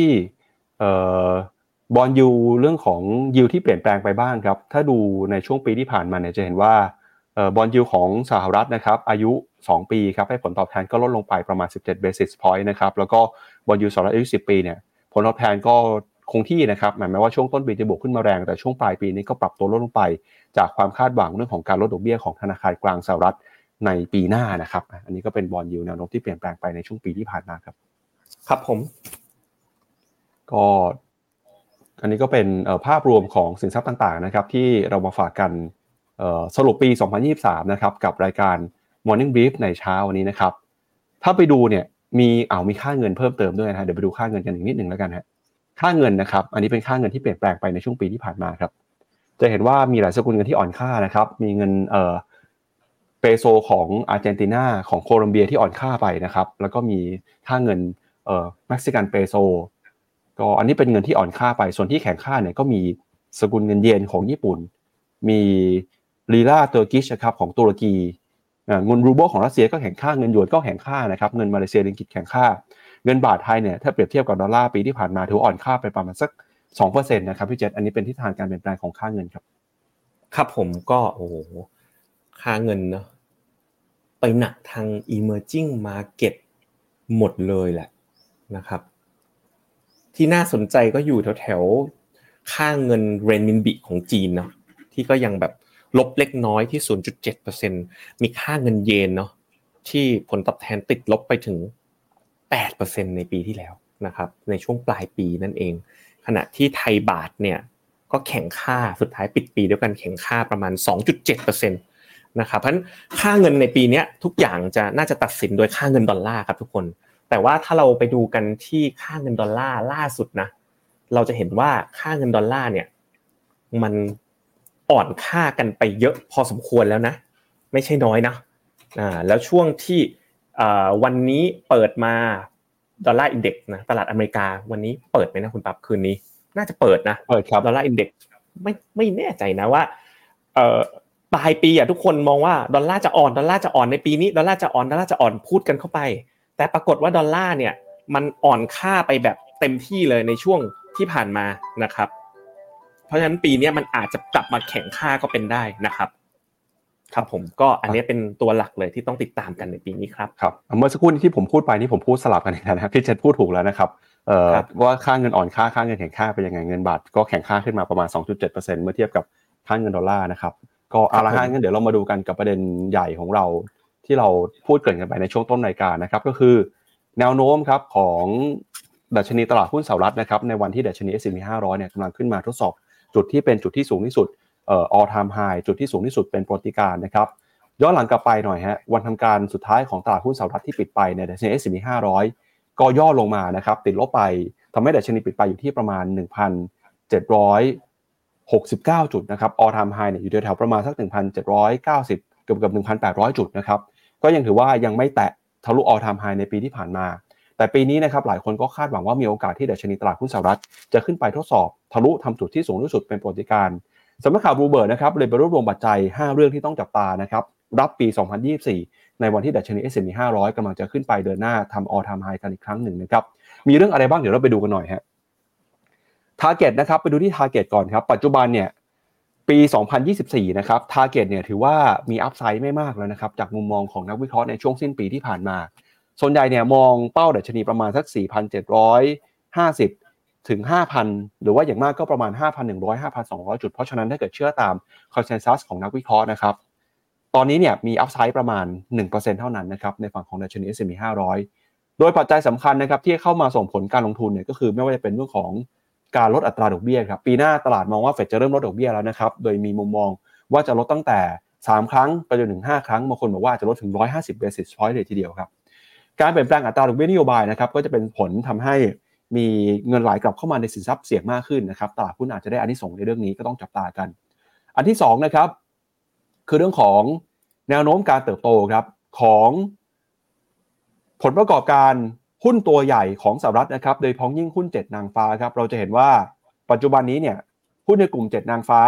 บอลยูเรื่องของยิวที่เปลี่ยนแปลงไปบ้างครับ ถ้าดูในช่วงปีที่ผ่านมาเนี่ยจะเห็นว่าบอลยูของสหรัฐนะครับ อายุ 2 ปีครับให้ผลตอบแทนก็ลดลงไปประมาณ 17 basis point นะครับแล้วก็บอลยูสหรัฐอายุ 10 ปีเนี่ยผลตอบแทนก็คงที่นะครับหมายความว่าช่วงต้นปีจะบวกขึ้นมาแรงแต่ช่วงปลายปีนี้ก็ปรับตัวลดลงไป จากความคาดหวังเรื่องของการลดดอกเบี้ยของธนาคารกลางสหรัฐในปีหน้านะครับ อันนี้ก็เป็นบอลยูแนวโน้มที่เปลี่ยนแปลงไปในช่วงปีที่ผ่านมาครับ ครับผม ก็อันนี้ก็เป็นภาพรวมของสินทรัพย์ต่างๆนะครับ ที่เรามาฝากกันสรุปปี 2023 นะครับ กับรายการ Morning Brief ในเช้าวันนี้นะครับ ถ้าไปดูเนี่ยมีเอามีค่าเงินเพิ่มเติมด้วยนะฮะเดี๋ยวไปดูค่าเงินกันอีกนิดหนึ่งแล้วกันฮะค่าเงินนะครับ อันนี้เป็นค่าเงินที่เปลี่ยนแปลงไปในช่วงปีที่ผ่านมาครับ จะเห็นว่ามีหลายสกุลเงินที่อ่อนค่านะครับ มีเงินเอ่อเปโซของอาร์เจนตินาของโคลอมเบียที่อ่อนค่าไปนะครับ แล้วก็มีค่าเงินเอ่อ Mexican Peso ก็อันนี้เป็นเงินที่อ่อนค่าไป ส่วนที่แข็งค่าเนี่ยก็มีสกุลเงินเยนของญี่ปุ่น มี Lira Turkish ครับของตุรกี เงินรูเบิลของรัสเซียก็แข็งค่าเงินหยวนก็แข็งค่านะครับเงินมาเลเซียริงกิตแข็งค่า เงินบาทไทยเนี่ยถ้าเปรียบเทียบกับดอลลาร์ปีที่ผ่านมาถืออ่อนค่าไปประมาณสัก2%นะครับพี่เจษอันนี้เป็นทิศทางการเปลี่ยนแปลงของค่าเงินครับ ครับผมก็โอ้โหค่าเงินเนาะไปหนักทาง emerging market หมดเลยแหละนะครับ ที่น่าสนใจก็อยู่แถวๆค่าเงินเรนมินบิของจีนเนาะที่ก็ยังแบบ ลบเล็กน้อยที่ 0.7%มีค่าเงินเยนเนาะที่ผลตอบแทนติดลบไปถึง 8%ในปีที่แล้วนะครับในช่วงปลายปีนั่นเอง ขณะที่ไทยบาทเนี่ยก็แข็งค่าสุดท้ายปิดปีเดียวกันแข็งค่าประมาณ 2.7%นะครับเพราะฉะนั้นค่าเงินในปีนี้ทุกอย่างจะน่าจะตัดสินโดยค่าเงินดอลลาร์ครับทุกคน แต่ว่าถ้าเราไปดูกันที่ค่าเงินดอลลาร์ล่าสุดนะเราจะเห็นว่าค่าเงินดอลลาร์เนี่ยมัน อ่อนค่ากันไปเยอะพอสมควรแล้วนะ ไม่ใช่น้อยนะอ่าแล้วช่วงที่วันนี้เปิดมา Dollar Index นะตลาดอเมริกาวันนี้เปิดไหมนะคุณปั๊บคืนนี้ น่าจะเปิดนะเปิดครับ Dollar Index ไม่ไม่แน่ใจนะว่าเอ่อปลายปีอะทุกคนมองว่าดอลลาร์จะอ่อนดอลลาร์จะอ่อนในปีนี้ดอลลาร์จะอ่อนดอลลาร์จะอ่อนพูดกันเข้าไป แต่ปรากฏว่าดอลลาร์เนี่ยมันอ่อนค่าไปแบบเต็มที่เลยในช่วงที่ผ่านมานะครับ เพราะฉะนั้นปีนี้มันอาจจะกลับมาแข็งค่าก็เป็นได้นะครับ ครับผมก็อันนี้เป็นตัวหลักเลยที่ต้องติดตามกันในปีนี้ครับครับเมื่อสักครู่ที่ผมพูดไปนี่ผมพูดสลับกันนะครับพี่เจษพูดถูกแล้วนะครับเอ่อว่าค่าเงินอ่อนค่าค่าเงินแข็งค่าเป็นยังไงเงินบาทก็แข็งค่าขึ้นมาประมาณ 2.7%เมื่อเทียบกับค่าเงินดอลลาร์นะครับก็เอาละฮะงั้นเดี๋ยวเรามาดูกันกับประเด็นใหญ่ของเราที่เราพูดเกริ่นกันไปในช่วงต้นรายการนะครับ ก็คือ แนวโน้มครับของดัชนีตลาดหุ้นสหรัฐนะครับในวันที่ดัชนี S&P 500เนี่ยกำลังขึ้นมาทดสอบ จุดที่เป็นจุดที่สูงที่สุดเอ่อ all time high จุดที่สูงที่สุดเป็นปรติการนะครับย้อนหลังกลับไปหน่อยฮะวันทำการสุดท้ายของตลาดหุ้นสหรัฐที่ปิดไปในดัชนี S&P 500ก็ย่อลงมานะครับติดลบไปทำให้ดัชนีปิดไปอยู่ที่ประมาณ 1,769 จุดนะครับ all time high เนี่ยอยู่แถวๆประมาณสัก 1,790 เกือบเกือบ1,800 จุดนะครับก็ยังถือว่ายังไม่แตะทะลุ all time high ในปีที่ผ่านมา แต่ปีนี้นะครับหลายคนก็คาดหวังว่ามีโอกาสที่ดัชนีตลาดหุ้นสหรัฐ จะขึ้นไปทดสอบทะลุทำจุดที่สูงที่สุดเป็นประวัติการสำนักข่าวบูเบิร์ดนะครับเลยไปรวบรวมปัจจัย 5 เรื่องที่ต้องจับตานะครับรับปี 2024 ในวันที่ดัชนี S&P 500กำลังจะขึ้นไปเดินหน้าทำ all time high กันอีกครั้งหนึ่งนะครับมีเรื่องอะไรบ้างเดี๋ยวเราไปดูกันหน่อยฮะ target นะครับไปดูที่ target ก่อนครับปัจจุบันเนี่ยปี 2024 นะครับ target เนี่ยถือว่ามี upside ไม่มากแล้วนะครับ จากมุมมองของนักวิเคราะห์ในช่วงสิ้นปีที่ผ่านมา ส่วนใหญ่เนี่ยมองเป้าดัชนีประมาณสัก 4,750 ถึง 5,000 หรือว่าอย่างมากก็ประมาณ 5,100 5,200 จุด เพราะฉะนั้นถ้าเกิดเชื่อตาม consensus ของนักวิเคราะห์นะครับ ตอนนี้เนี่ยมี upside ประมาณ 1%เท่านั้นนะครับในฝั่งของดัชนี S&P 500 โดยปัจจัยสำคัญนะครับที่เข้ามาส่งผลการลงทุนเนี่ยก็คือไม่ว่าจะเป็นเรื่องของการลดอัตราดอกเบี้ยครับปีหน้าตลาดมองว่าเฟดจะเริ่มลดดอกเบี้ยแล้วนะครับโดยมีมุมมองว่าจะลดตั้งแต่ 3 ครั้งไปจนถึง 5 ครั้งบางคนบอกว่าจะลดถึง 150 basis point เลยทีเดียวครับ การเปลี่ยนแปลงอัตราดอกเบี้ยนโยบายนะครับก็จะเป็นผลทำให้มีเงินไหลกลับเข้ามาในสินทรัพย์เสี่ยงมากขึ้นนะครับตลาดหุ้นอาจจะได้อานิสงส์ในเรื่องนี้ก็ต้องจับตากัน อันที่2นะครับคือเรื่องของแนวโน้มการเติบโตครับของผลประกอบการหุ้นตัวใหญ่ของสหรัฐนะครับ โดยพ้องยิ่งหุ้น 7 นางฟ้าครับเราจะเห็นว่าปัจจุบันนี้เนี่ยหุ้นในกลุ่ม 7 นางฟ้า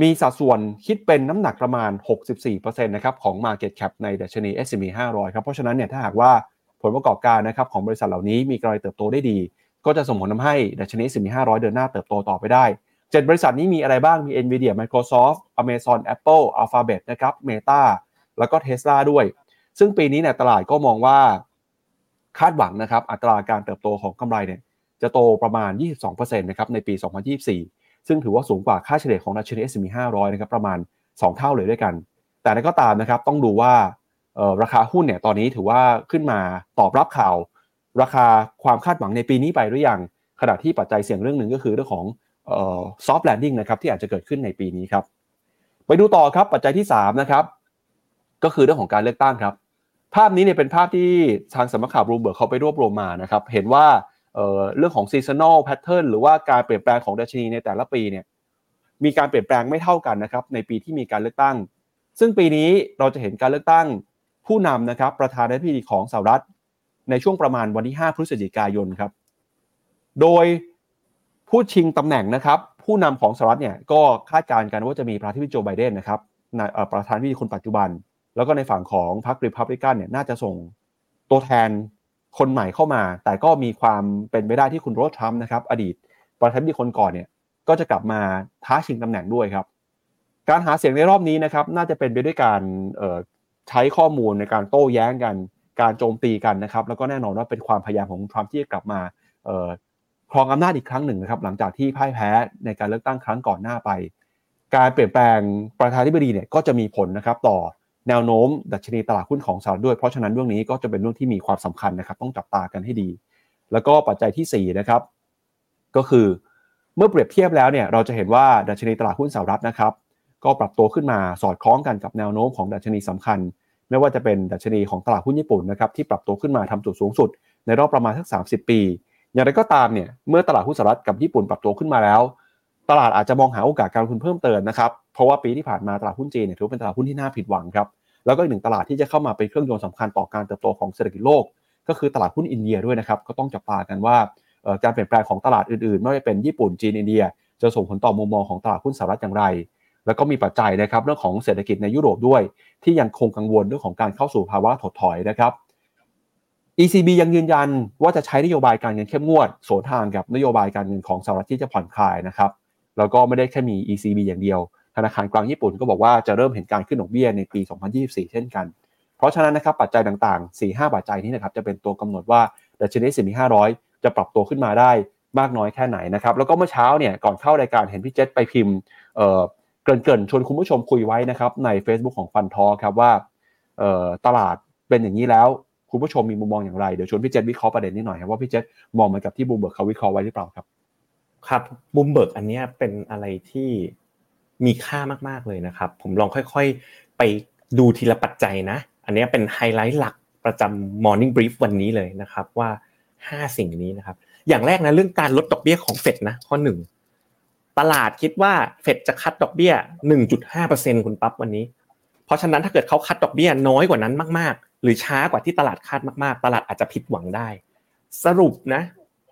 มีสัดส่วนคิดเป็นน้ำหนักประมาณ 64%นะครับของ Market Cap ในดัชนี S&P 500 ครับเพราะฉะนั้นเนี่ยถ้าหากว่าผลประกอบการนะครับของบริษัทเหล่านี้มีกำไรเติบโตได้ดี ก็จะส่งผลทำให้ดัชนี S&P 500 เดินหน้าเติบโตต่อไปได้ 7 บริษัทนี้มีอะไรบ้างมี Nvidia Microsoft Amazon Apple Alphabet นะครับ Meta แล้วก็ Tesla ด้วย ซึ่งปีนี้เนี่ยตลาดก็มองว่าคาดหวังนะครับอัตราการเติบโตของกำไรเนี่ยจะโตประมาณ 22%นะครับในปี 2024 ซึ่งถือว่าสูงกว่าค่าเฉลี่ยของดัชนี S&P 500 นะครับประมาณ 2 เท่าเลยด้วยกัน แต่กระนั้นก็ตามนะครับต้องดูว่าราคาหุ้นเนี่ยตอนนี้ถือว่าขึ้นมาตอบรับข่าว ราคาความคาดหวังในปีนี้ไปหรือยังขณะที่ปัจจัยเสี่ยงเรื่องหนึ่งก็คือเรื่องของ soft landing นะครับที่อาจจะเกิดขึ้นในปีนี้ครับไปดูต่อครับปัจจัยที่3นะครับก็คือเรื่องของการเลือกตั้งครับ ภาพนี้เนี่ยเป็นภาพที่ทางสำนักข่าวบลูเบิร์กเขาไปรวบรวมมานะครับเห็นว่า เรื่องของ seasonal pattern หรือว่าการเปลี่ยนแปลงของดัชนีในแต่ละปีเนี่ยมีการเปลี่ยนแปลงไม่เท่ากันนะครับในปีที่มีการเลือกตั้ง ซึ่งปีนี้เราจะเห็นการเลือกตั้งผู้นำนะครับประธานาธิบดีของสหรัฐ ในช่วงประมาณวันที่ 5 พฤศจิกายนครับ โดยผู้ชิงตำแหน่งนะครับ ผู้นำของสหรัฐเนี่ยก็คาดการณ์กันว่าจะมีประธานาธิบดีโจไบเดนนะครับประธานาธิบดีคนปัจจุบัน แล้วก็ในฝั่งของพรรครีพับลิกันเนี่ยน่าจะส่งตัวแทน คนใหม่เข้ามา แต่ก็มีความเป็นไปได้ที่คุณโรสทรัมป์นะครับ อดีตประธานาธิบดีคนก่อนเนี่ย ก็จะกลับมาท้าชิงตำแหน่งด้วยครับ การหาเสียงในรอบนี้นะครับ น่าจะเป็นไปด้วยการใช้ข้อมูลในการโต้แย้งกัน การโจมตีกันนะครับ แล้วก็แน่นอนว่าเป็นความพยายามของทรัมป์ที่จะกลับมาครองอำนาจอีกครั้งหนึ่งนะครับ หลังจากที่พ่ายแพ้ในการเลือกตั้งครั้งก่อนหน้าไป การเปลี่ยนแปลงประธานาธิบดีเนี่ยก็จะมีผลนะครับต่อ แนวโน้มดัชนีตลาดหุ้นของสหรัฐด้วย เพราะฉะนั้นเรื่องนี้ก็จะเป็นเรื่องที่มีความสำคัญนะครับ ต้องจับตากันให้ดี แล้วก็ปัจจัยที่4นะครับก็คือเมื่อเปรียบเทียบแล้วเนี่ยเราจะเห็นว่าดัชนีตลาดหุ้นสหรัฐนะครับ ก็ปรับตัวขึ้นมาสอดคล้องกันกับแนวโน้มของดัชนีสำคัญ ไม่ว่าจะเป็นดัชนีของตลาดหุ้นญี่ปุ่นนะครับที่ปรับตัวขึ้นมาทำจุดสูงสุด ในรอบประมาณสัก 30 ปี อย่างไรก็ตามเนี่ยเมื่อตลาดหุ้นสหรัฐกับญี่ปุ่นปรับตัวขึ้นมาแล้ว ตลาดอาจจะมองหาโอกาสการลงทุนเพิ่มเติมนะครับ เพราะว่าปีที่ผ่านมาตลาดหุ้นจีนเนี่ยถือเป็นตลาดหุ้นที่น่าผิดหวังครับ แล้วก็อีกหนึ่งตลาดที่จะเข้ามาเป็นเครื่องยนต์สำคัญต่อการเติบโตของเศรษฐกิจโลก ก็คือตลาดหุ้นอินเดียด้วยนะครับ ก็ต้องจับตากันว่าการเปลี่ยนแปลงของตลาดอื่นๆ ไม่ว่าจะเป็นญี่ปุ่นจีนอินเดีย จะส่งผลต่อมุมมองของตลาดหุ้นสหรัฐอย่างไร แล้วก็มีปัจจัยนะครับเรื่องของเศรษฐกิจในยุโรปด้วย ที่ยังคงกังวลเรื่องของการเข้าสู่ภาวะถดถอยนะครับ ECB ยังยืนยันว่าจะใช้นโยบายการเงินเข้มงวดสวนทางกับนโยบายการเงินของสหรัฐที่จะผ่อนคลายนะครับแล้วก็ไม่ได้แค่มี ECB อย่างเดียว ธนาคารกลางญี่ปุ่นก็บอกว่าจะเริ่มเห็นการขึ้นดอกเบี้ยในปี 2024 เช่นกัน เพราะฉะนั้นนะครับปัจจัยต่างๆ 4-5ปัจจัยนี้นะครับจะเป็นตัวกำหนดว่าดัชนีสิมี500จะปรับตัวขึ้นมาได้มากน้อยแค่ไหนนะครับแล้วก็เมื่อเช้าเนี่ยก่อนเข้ารายการเห็นพี่เจษไปพิมพ์เกริ่นๆชวนคุณผู้ชมคุยไว้นะครับใน Facebook ของ FundTalk ครับว่าตลาดเป็นอย่างนี้แล้วคุณผู้ชมมีมุมมองอย่างไร เดี๋ยวชวนพี่เจษวิเคราะห์ประเด็นนี้หน่อยครับว่าพี่เจษมองเหมือนกับที่บูมเบิร์กเขาวิเคราะห์ไว้หรือเปล่าครับ ครับบูมเบิร์กอันนี้เป็นอะไรที่ มีค่ามากๆเลยนะครับ ผมลองค่อยๆ ไปดูทีละปัจจัยนะ อันนี้เป็นไฮไลท์หลักประจำ Morning Brief วันนี้เลยนะครับว่า 5 สิ่งนี้นะครับ อย่างแรกนะเรื่องการลดดอกเบี้ยของเฟดนะข้อหนึ่งตลาดคิดว่าเฟดจะคัดดอกเบี้ย 1.5%คุณปั๊บวันนี้ เพราะฉะนั้นถ้าเกิดเขาคัดดอกเบี้ยน้อยกว่านั้นมากๆ หรือช้ากว่าที่ตลาดคาดมากๆ ตลาดอาจจะผิดหวังได้ สรุปนะ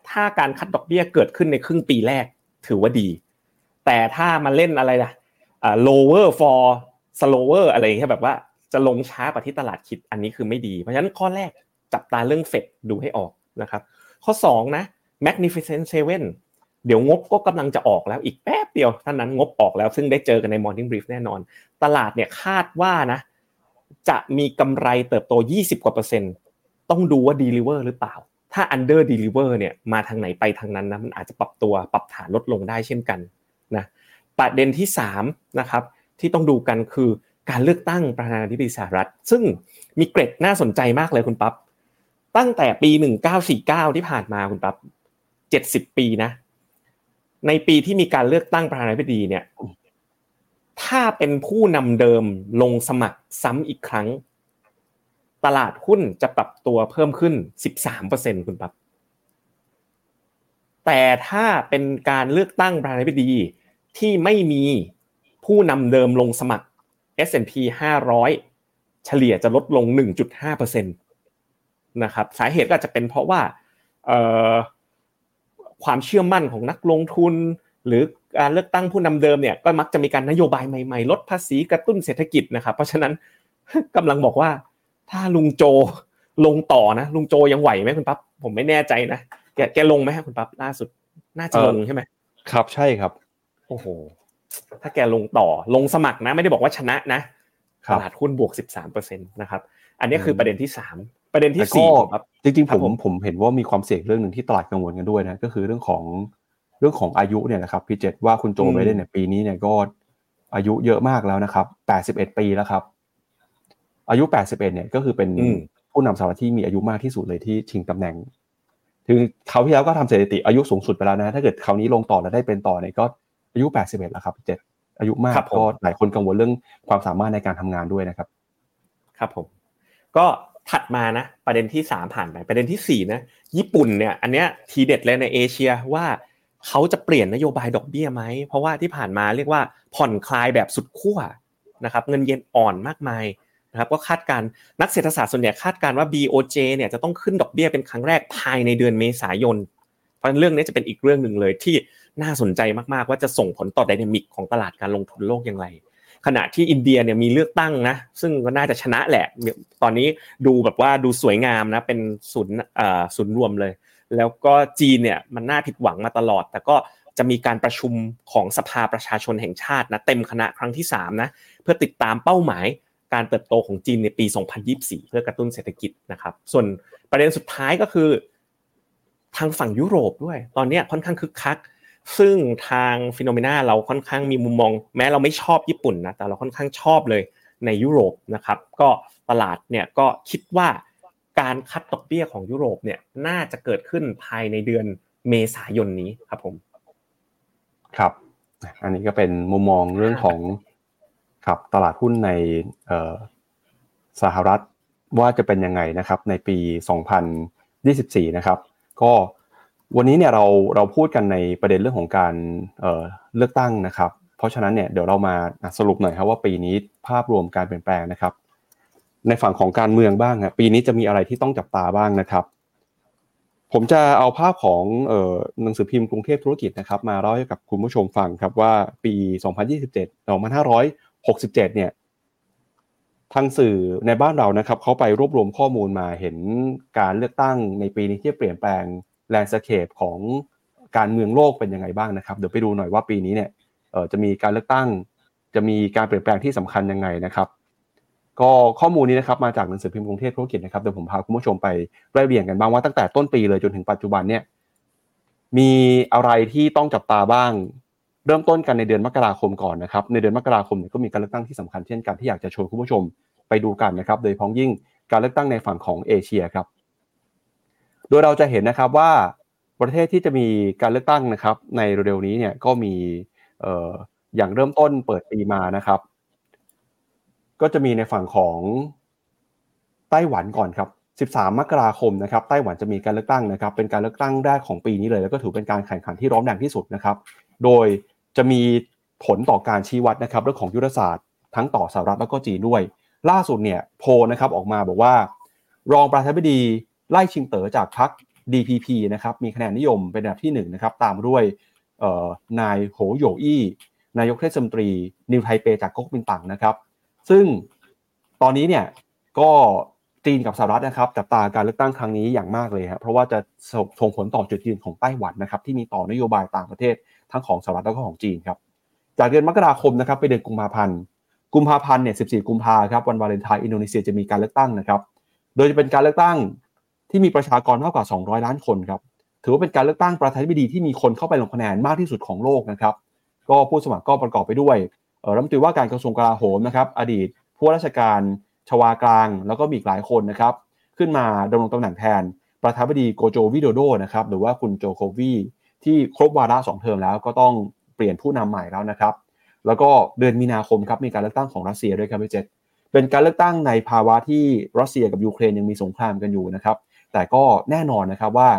ถ้าการคัดดอกเบี้ยเกิดขึ้นในครึ่งปีแรกถือว่าดี แต่ถ้ามาเล่นอะไรล่ะ lower for slower อะไรอย่างเงี้ยแบบว่าจะลงช้ากว่าที่ตลาดคิดอันนี้คือไม่ดี เพราะฉะนั้นข้อแรกจับตาเรื่องเฟดดูให้ออกนะครับข้อ2นะ Magnificent Seven เดี๋ยวงบก็กำลังจะออกแล้วอีกแป๊บเดียวท่านั้นงบออกแล้วซึ่งได้เจอกันใน Morning Brief แน่นอน ตลาดเนี่ยคาดว่านะ จะมีกำไรเติบโต 20 กว่าเปอร์เซ็นต์ต้องดูว่า deliver หรือเปล่า ถ้า under deliver เนี่ยมาทางไหนไปทางนั้นนะมันอาจจะปรับตัวปรับฐานลดลงได้เช่นกันนะ ประเด็นที่3นะครับที่ต้องดูกันคือการเลือกตั้งประธานาธิบดีสหรัฐ ซึ่งมีเกร็ดน่าสนใจมากเลยคุณปั๊บตั้งแต่ปี 1949 ที่ผ่านมาคุณปั๊บเจ็ดสิบปีนะในปีที่มีการเลือกตั้งประธานาธิบดีเนี่ยถ้าเป็นผู้นำเดิมลงสมัครซ้ำอีกครั้ง ตลาดหุ้นจะปรับตัวเพิ่มขึ้นสิบสามเปอร์เซ็นคุณปั๊บแต่ถ้าเป็นการเลือกตั้งประธานาธิบดี ที่ไม่มีผู้นำเดิมลงสมัคร S&P 500 เฉลี่ยจะลดลง 1.5%นะครับสาเหตุก็จะเป็นเพราะว่าความเชื่อมั่นของนักลงทุน หรือการเลือกตั้งผู้นำเดิมเนี่ยก็มักจะมีการนโยบายใหม่ๆ ลดภาษีกระตุ้นเศรษฐกิจนะครับ เพราะฉะนั้นกำลังบอกว่าถ้าลุงโจลงต่อนะ ลุงโจยังไหวไหมคุณปั๊บผมไม่แน่ใจนะแกแกลงไหมครับคุณปั๊บล่าสุดน่าจะลงใช่ไหมครับใช่ครับ โอ้โห ถ้าแกลงต่อลงสมัครนะ ไม่ได้บอกว่าชนะนะตลาดหุ้นบวกสิบสามเปอร์เซ็นตนะครับ อันนี้คือประเด็นที่สามประเด็นที่สี่ครับ จริงๆ ผมผมเห็นว่ามีความเสี่ยงเรื่องหนึ่งที่ตลาดกังวลกันด้วยนะ ก็คือเรื่องของเรื่องของอายุเนี่ยนะครับพี่เจษว่าคุณโจไบเดนเนี่ยปีนี้เนี่ยก็อายุเยอะมากแล้วนะครับแปดสิบเอ็ดปีแล้วครับ อายุแปดสิบเอ็ดเนี่ยก็คือเป็นผู้นำสหรัฐที่มีอายุมากที่สุดเลยที่ชิงตำแหน่ง ถึงเขาที่แล้วก็ทำสถิติอายุสูงสุดไปแล้วนะ ถ้าเกิดคราวนี้ลงต่อแล้วได้เป็นต่อเนี่ยก็ อายุแปดสิบเอ็ดแล้วครับพี่เจษอายุมากก็หลายคนกังวลเรื่องความสามารถในการทำงานด้วยนะครับ ครับผมก็ถัดมานะ ประเด็นที่ 3 ผ่านไปประเด็นที่ 4 นะ ญี่ปุ่นเนี่ยอันเนี้ยทีเด็ดเลยในเอเชียว่าเขาจะเปลี่ยนนโยบายดอกเบี้ยไหม เพราะว่าที่ผ่านมาเรียกว่าผ่อนคลายแบบสุดขั้วนะครับเงินเยนอ่อนมากมายนะครับก็คาดการนักเศรษฐศาสตร์ส่วนใหญ่คาดการว่า BOJ เนี่ยจะต้องขึ้นดอกเบี้ยเป็นครั้งแรกภายในเดือนเมษายน เพราะเรื่องนี้จะเป็นอีกเรื่องหนึ่งเลยที่ น่าสนใจมากๆว่าจะส่งผลต่อไดนามิกของตลาดการลงทุนโลกอย่างไร ขณะที่อินเดียเนี่ยมีเลือกตั้งนะ ซึ่งก็น่าจะชนะแหละ ตอนนี้ดูแบบว่าดูสวยงามนะเป็นศูนย์ศูนย์รวมเลย แล้วก็จีนเนี่ยมันน่าผิดหวังมาตลอด แต่ก็จะมีการประชุมของสภาประชาชนแห่งชาตินะเต็มคณะครั้งที่3นะเพื่อติดตามเป้าหมายการเติบโตของจีนในปี 2024 เพื่อกระตุ้นเศรษฐกิจนะครับ ส่วนประเด็นสุดท้ายก็คือ ทางฝั่งยุโรปด้วย ตอนนี้ค่อนข้างคึกคัก ซึ่งทางฟิโนเมนาเราค่อนข้างมีมุมมอง แม้เราไม่ชอบญี่ปุ่นนะแต่เราค่อนข้างชอบเลยในยุโรปนะครับ ก็ตลาดเนี่ยก็คิดว่าการคัดดอกเบี้ยของยุโรปเนี่ยน่าจะเกิดขึ้นภายในเดือนเมษายนนี้ครับผมครับ อันนี้ก็เป็นมุมมองเรื่องของครับตลาดหุ้นในสหรัฐว่าจะเป็นยังไงนะครับในปี 2024 นะครับ ก็ วันนี้เนี่ยเราเราพูดกันในประเด็นเรื่องของการเเลือกตั้งนะครับ เพราะฉะนั้นเนี่ยเดี๋ยวเรามาสรุปหน่อยครับว่าปีนี้ภาพรวมการเปลี่ยนแปลงนะครับ ในฝั่งของการเมืองบ้างปีนี้จะมีอะไรที่ต้องจับตาบ้างนะครับ ผมจะเอาภาพของหนังสือพิมพ์กรุงเทพธุรกิจนะครับ มาเล่าให้กับคุณผู้ชมฟังครับว่าปี 2027 2567 เนี่ยทางสื่อในบ้านเรานะครับเขาไปรวบรวมข้อมูลมาเห็นการเลือกตั้งในปีนี้ที่เปลี่ยนแปลง แลนด์สเคปของการเมืองโลกเป็นยังไงบ้างนะครับ เดี๋ยวไปดูหน่อยว่าปีนี้เนี่ยจะมีการเลือกตั้ง จะมีการเปลี่ยนแปลงที่สำคัญยังไงนะครับ ก็ข้อมูลนี้นะครับมาจากหนังสือพิมพ์กรุงเทพธุรกิจนะครับเดี๋ยวผมพาคุณผู้ชมไปไล่เรียงกันบ้างว่าตั้งแต่ต้นปีเลยจนถึงปัจจุบันเนี่ยมีอะไรที่ต้องจับตาบ้าง เริ่มต้นกันในเดือนมกราคมก่อนนะครับ ในเดือนมกราคมเนี่ยก็มีการเลือกตั้งที่สำคัญเช่นกันที่อยากจะชวนคุณผู้ชมไปดูกันนะครับ โดยพ้องยิ่งการเลือกตั้งในฝั่งของเอเชียครับ โดยเราจะเห็นนะครับว่าประเทศที่จะมีการเลือกตั้งนะครับ ในเร็วๆนี้เนี่ยก็มีอย่างเริ่มต้นเปิดปีมานะครับ ก็จะมีในฝั่งของไต้หวันก่อนครับ 13 มกราคมนะครับไต้หวันจะมีการเลือกตั้งนะครับ เป็นการเลือกตั้งแรกของปีนี้เลย แล้วก็ถือเป็นการแข่งขันที่ร้อนแรงที่สุดนะครับ โดยจะมีผลต่อการชี้วัดนะครับ เรื่องของยุทธศาสตร์ทั้งต่อสหรัฐแล้วก็จีนด้วย ล่าสุดเนี่ยโพนะครับออกมาบอกว่า รองประธานาธิบดี ไล่ชิงเต๋อจากพรรค DPP นะครับมีคะแนนนิยมเป็นอันดับที่1นนะครับตามด้วยนายโหโยอี้นายกเทศมนตรี นิวไทเปจากก๊กมินตั๋งนะครับ ซึ่งตอนนี้เนี่ยก็จีนกับสหรัฐนะครับจับตาการเลือกตั้งครั้งนี้อย่างมากเลยครับเพราะว่าจะส่งผลต่อจุดยืนของไต้หวันนะครับที่มีต่อนโยบายต่างประเทศทั้งของสหรัฐแล้วก็ของจีนครับจากเดือนมกราคมนะครับไปเดือนกุมภาพันธ์กุมภาพันธ์เนี่ย 14 กุมภาครับวันวาเลนไทน์อินโดนีเซียจะมีการเลือกตั้งนะครับ โดยจะเป็นการเลือกตั้ง ที่มีประชากรมากกว่า 200 ล้านคนครับ ถือว่าเป็นการเลือกตั้งประธานาธิบดีที่มีคนเข้าไปลงคะแนนมากที่สุดของโลกนะครับ ก็ผู้สมัครก็ประกอบไปด้วยรัฐมนตรีว่าการกระทรวงกลาโหมนะครับ อดีตผู้ว่าราชการชวากลาง แล้วก็มีอีกหลายคนนะครับ ขึ้นมาดำรงตำแหน่งแทนประธานาธิบดีโจโกวิโดโดนะครับ หรือว่าคุณโจโกวีที่ครบวาระสองเทอมแล้วก็ต้องเปลี่ยนผู้นำใหม่แล้วนะครับ แล้วก็เดือนมีนาคมครับมีการเลือกตั้งของรัสเซียด้วยครับพี่เจษเป็นการเลือกตั้งในภาวะที่รัสเซียกับยูเครนยังมีสงครามกันอยู่นะครับ แต่ก็แน่นอนนะครับว่า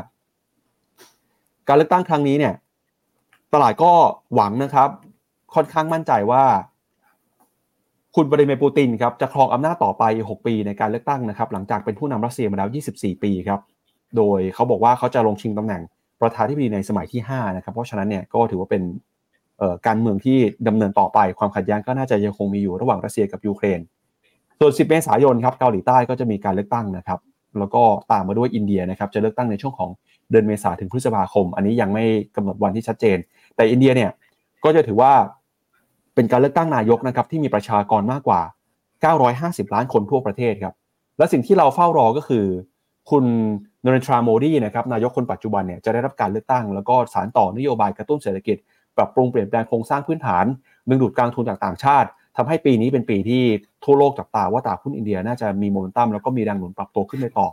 การเลือกตั้งครั้งนี้เนี่ย ตลาดก็หวังนะครับ ค่อนข้างมั่นใจว่า คุณบริเมปูตินครับจะครองอำนาจต่อไป 6 ปีในการเลือกตั้งนะครับ หลังจากเป็นผู้นำรัสเซียมาแล้ว 24 ปีครับ โดยเขาบอกว่าเขาจะลงชิงตำแหน่งประธานที่ดีในสมัยที่ 5 นะครับ เพราะฉะนั้นเนี่ยก็ถือว่าเป็นการเมืองที่ดำเนินต่อไปความขัดแย้งก็น่าจะยังคงมีอยู่ระหว่างรัสเซียกับยูเครน ส่วน 10 เมษายนครับเกาหลีใต้ก็จะมีการเลือกตั้งนะครับ แล้วก็ตามมาด้วยอินเดียนะครับจะเลือกตั้งในช่วงของเดือนเมษาถึงพฤษภาคม อันนี้ยังไม่กำหนดวันที่ชัดเจน แต่อินเดียเนี่ยก็จะถือว่าเป็นการเลือกตั้งนายกนะครับที่มีประชากรมากกว่า 950 ล้านคนทั่วประเทศครับและสิ่งที่เราเฝ้ารอก็คือ คุณนเรนทราโมดีนะครับนายกคนปัจจุบันเนี่ยจะได้รับการเลือกตั้ง แล้วก็สานต่อนโยบายกระตุ้นเศรษฐกิจ ปรับปรุงเปลี่ยนแปลงโครงสร้างพื้นฐานดึงดูดการลงทุนจากต่างชาติ ทำให้ปีนี้เป็นปีที่ทั่วโลกจับตาว่าตลาดหุ้นอินเดียน่าจะมีโมเมนตัมแล้วก็มีแรงหนุนปรับตัวขึ้นไปต่อ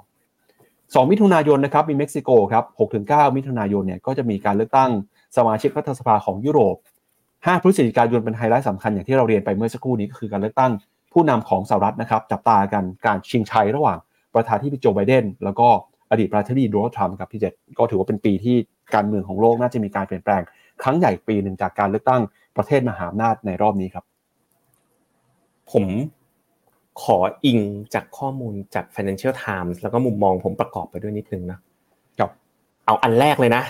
2 มิถุนายนนะครับมีเม็กซิโกครับ6-9 มิถุนายนเนี่ยก็จะมีการเลือกตั้งสมาชิกรัฐสภาของยุโรป 5 พฤศจิกายนเป็นไฮไลท์สำคัญอย่างที่เราเรียนไปเมื่อสักครู่นี้ก็คือการเลือกตั้งผู้นำของสหรัฐนะครับจับตากันการชิงชัยระหว่างประธานที่โจไบเดนแล้วก็อดีตประธานาธิบดีโดนัลด์ทรัมป์ครับพี่เจษก็ถือว่าเป็นปีที่การเมืองของโลกน่าจะมีการเปลี่ยนแปลง ครั้งใหญ่ปีหนึ่งจากการเลือกตั้งประเทศมหาอำนาจในรอบนี้ครับ ผมขออิงจากข้อมูลจาก Financial Times แล้วก็มุมมองผมประกอบไปด้วยนิดนึงนะครับเอาอันแรกเลยนะ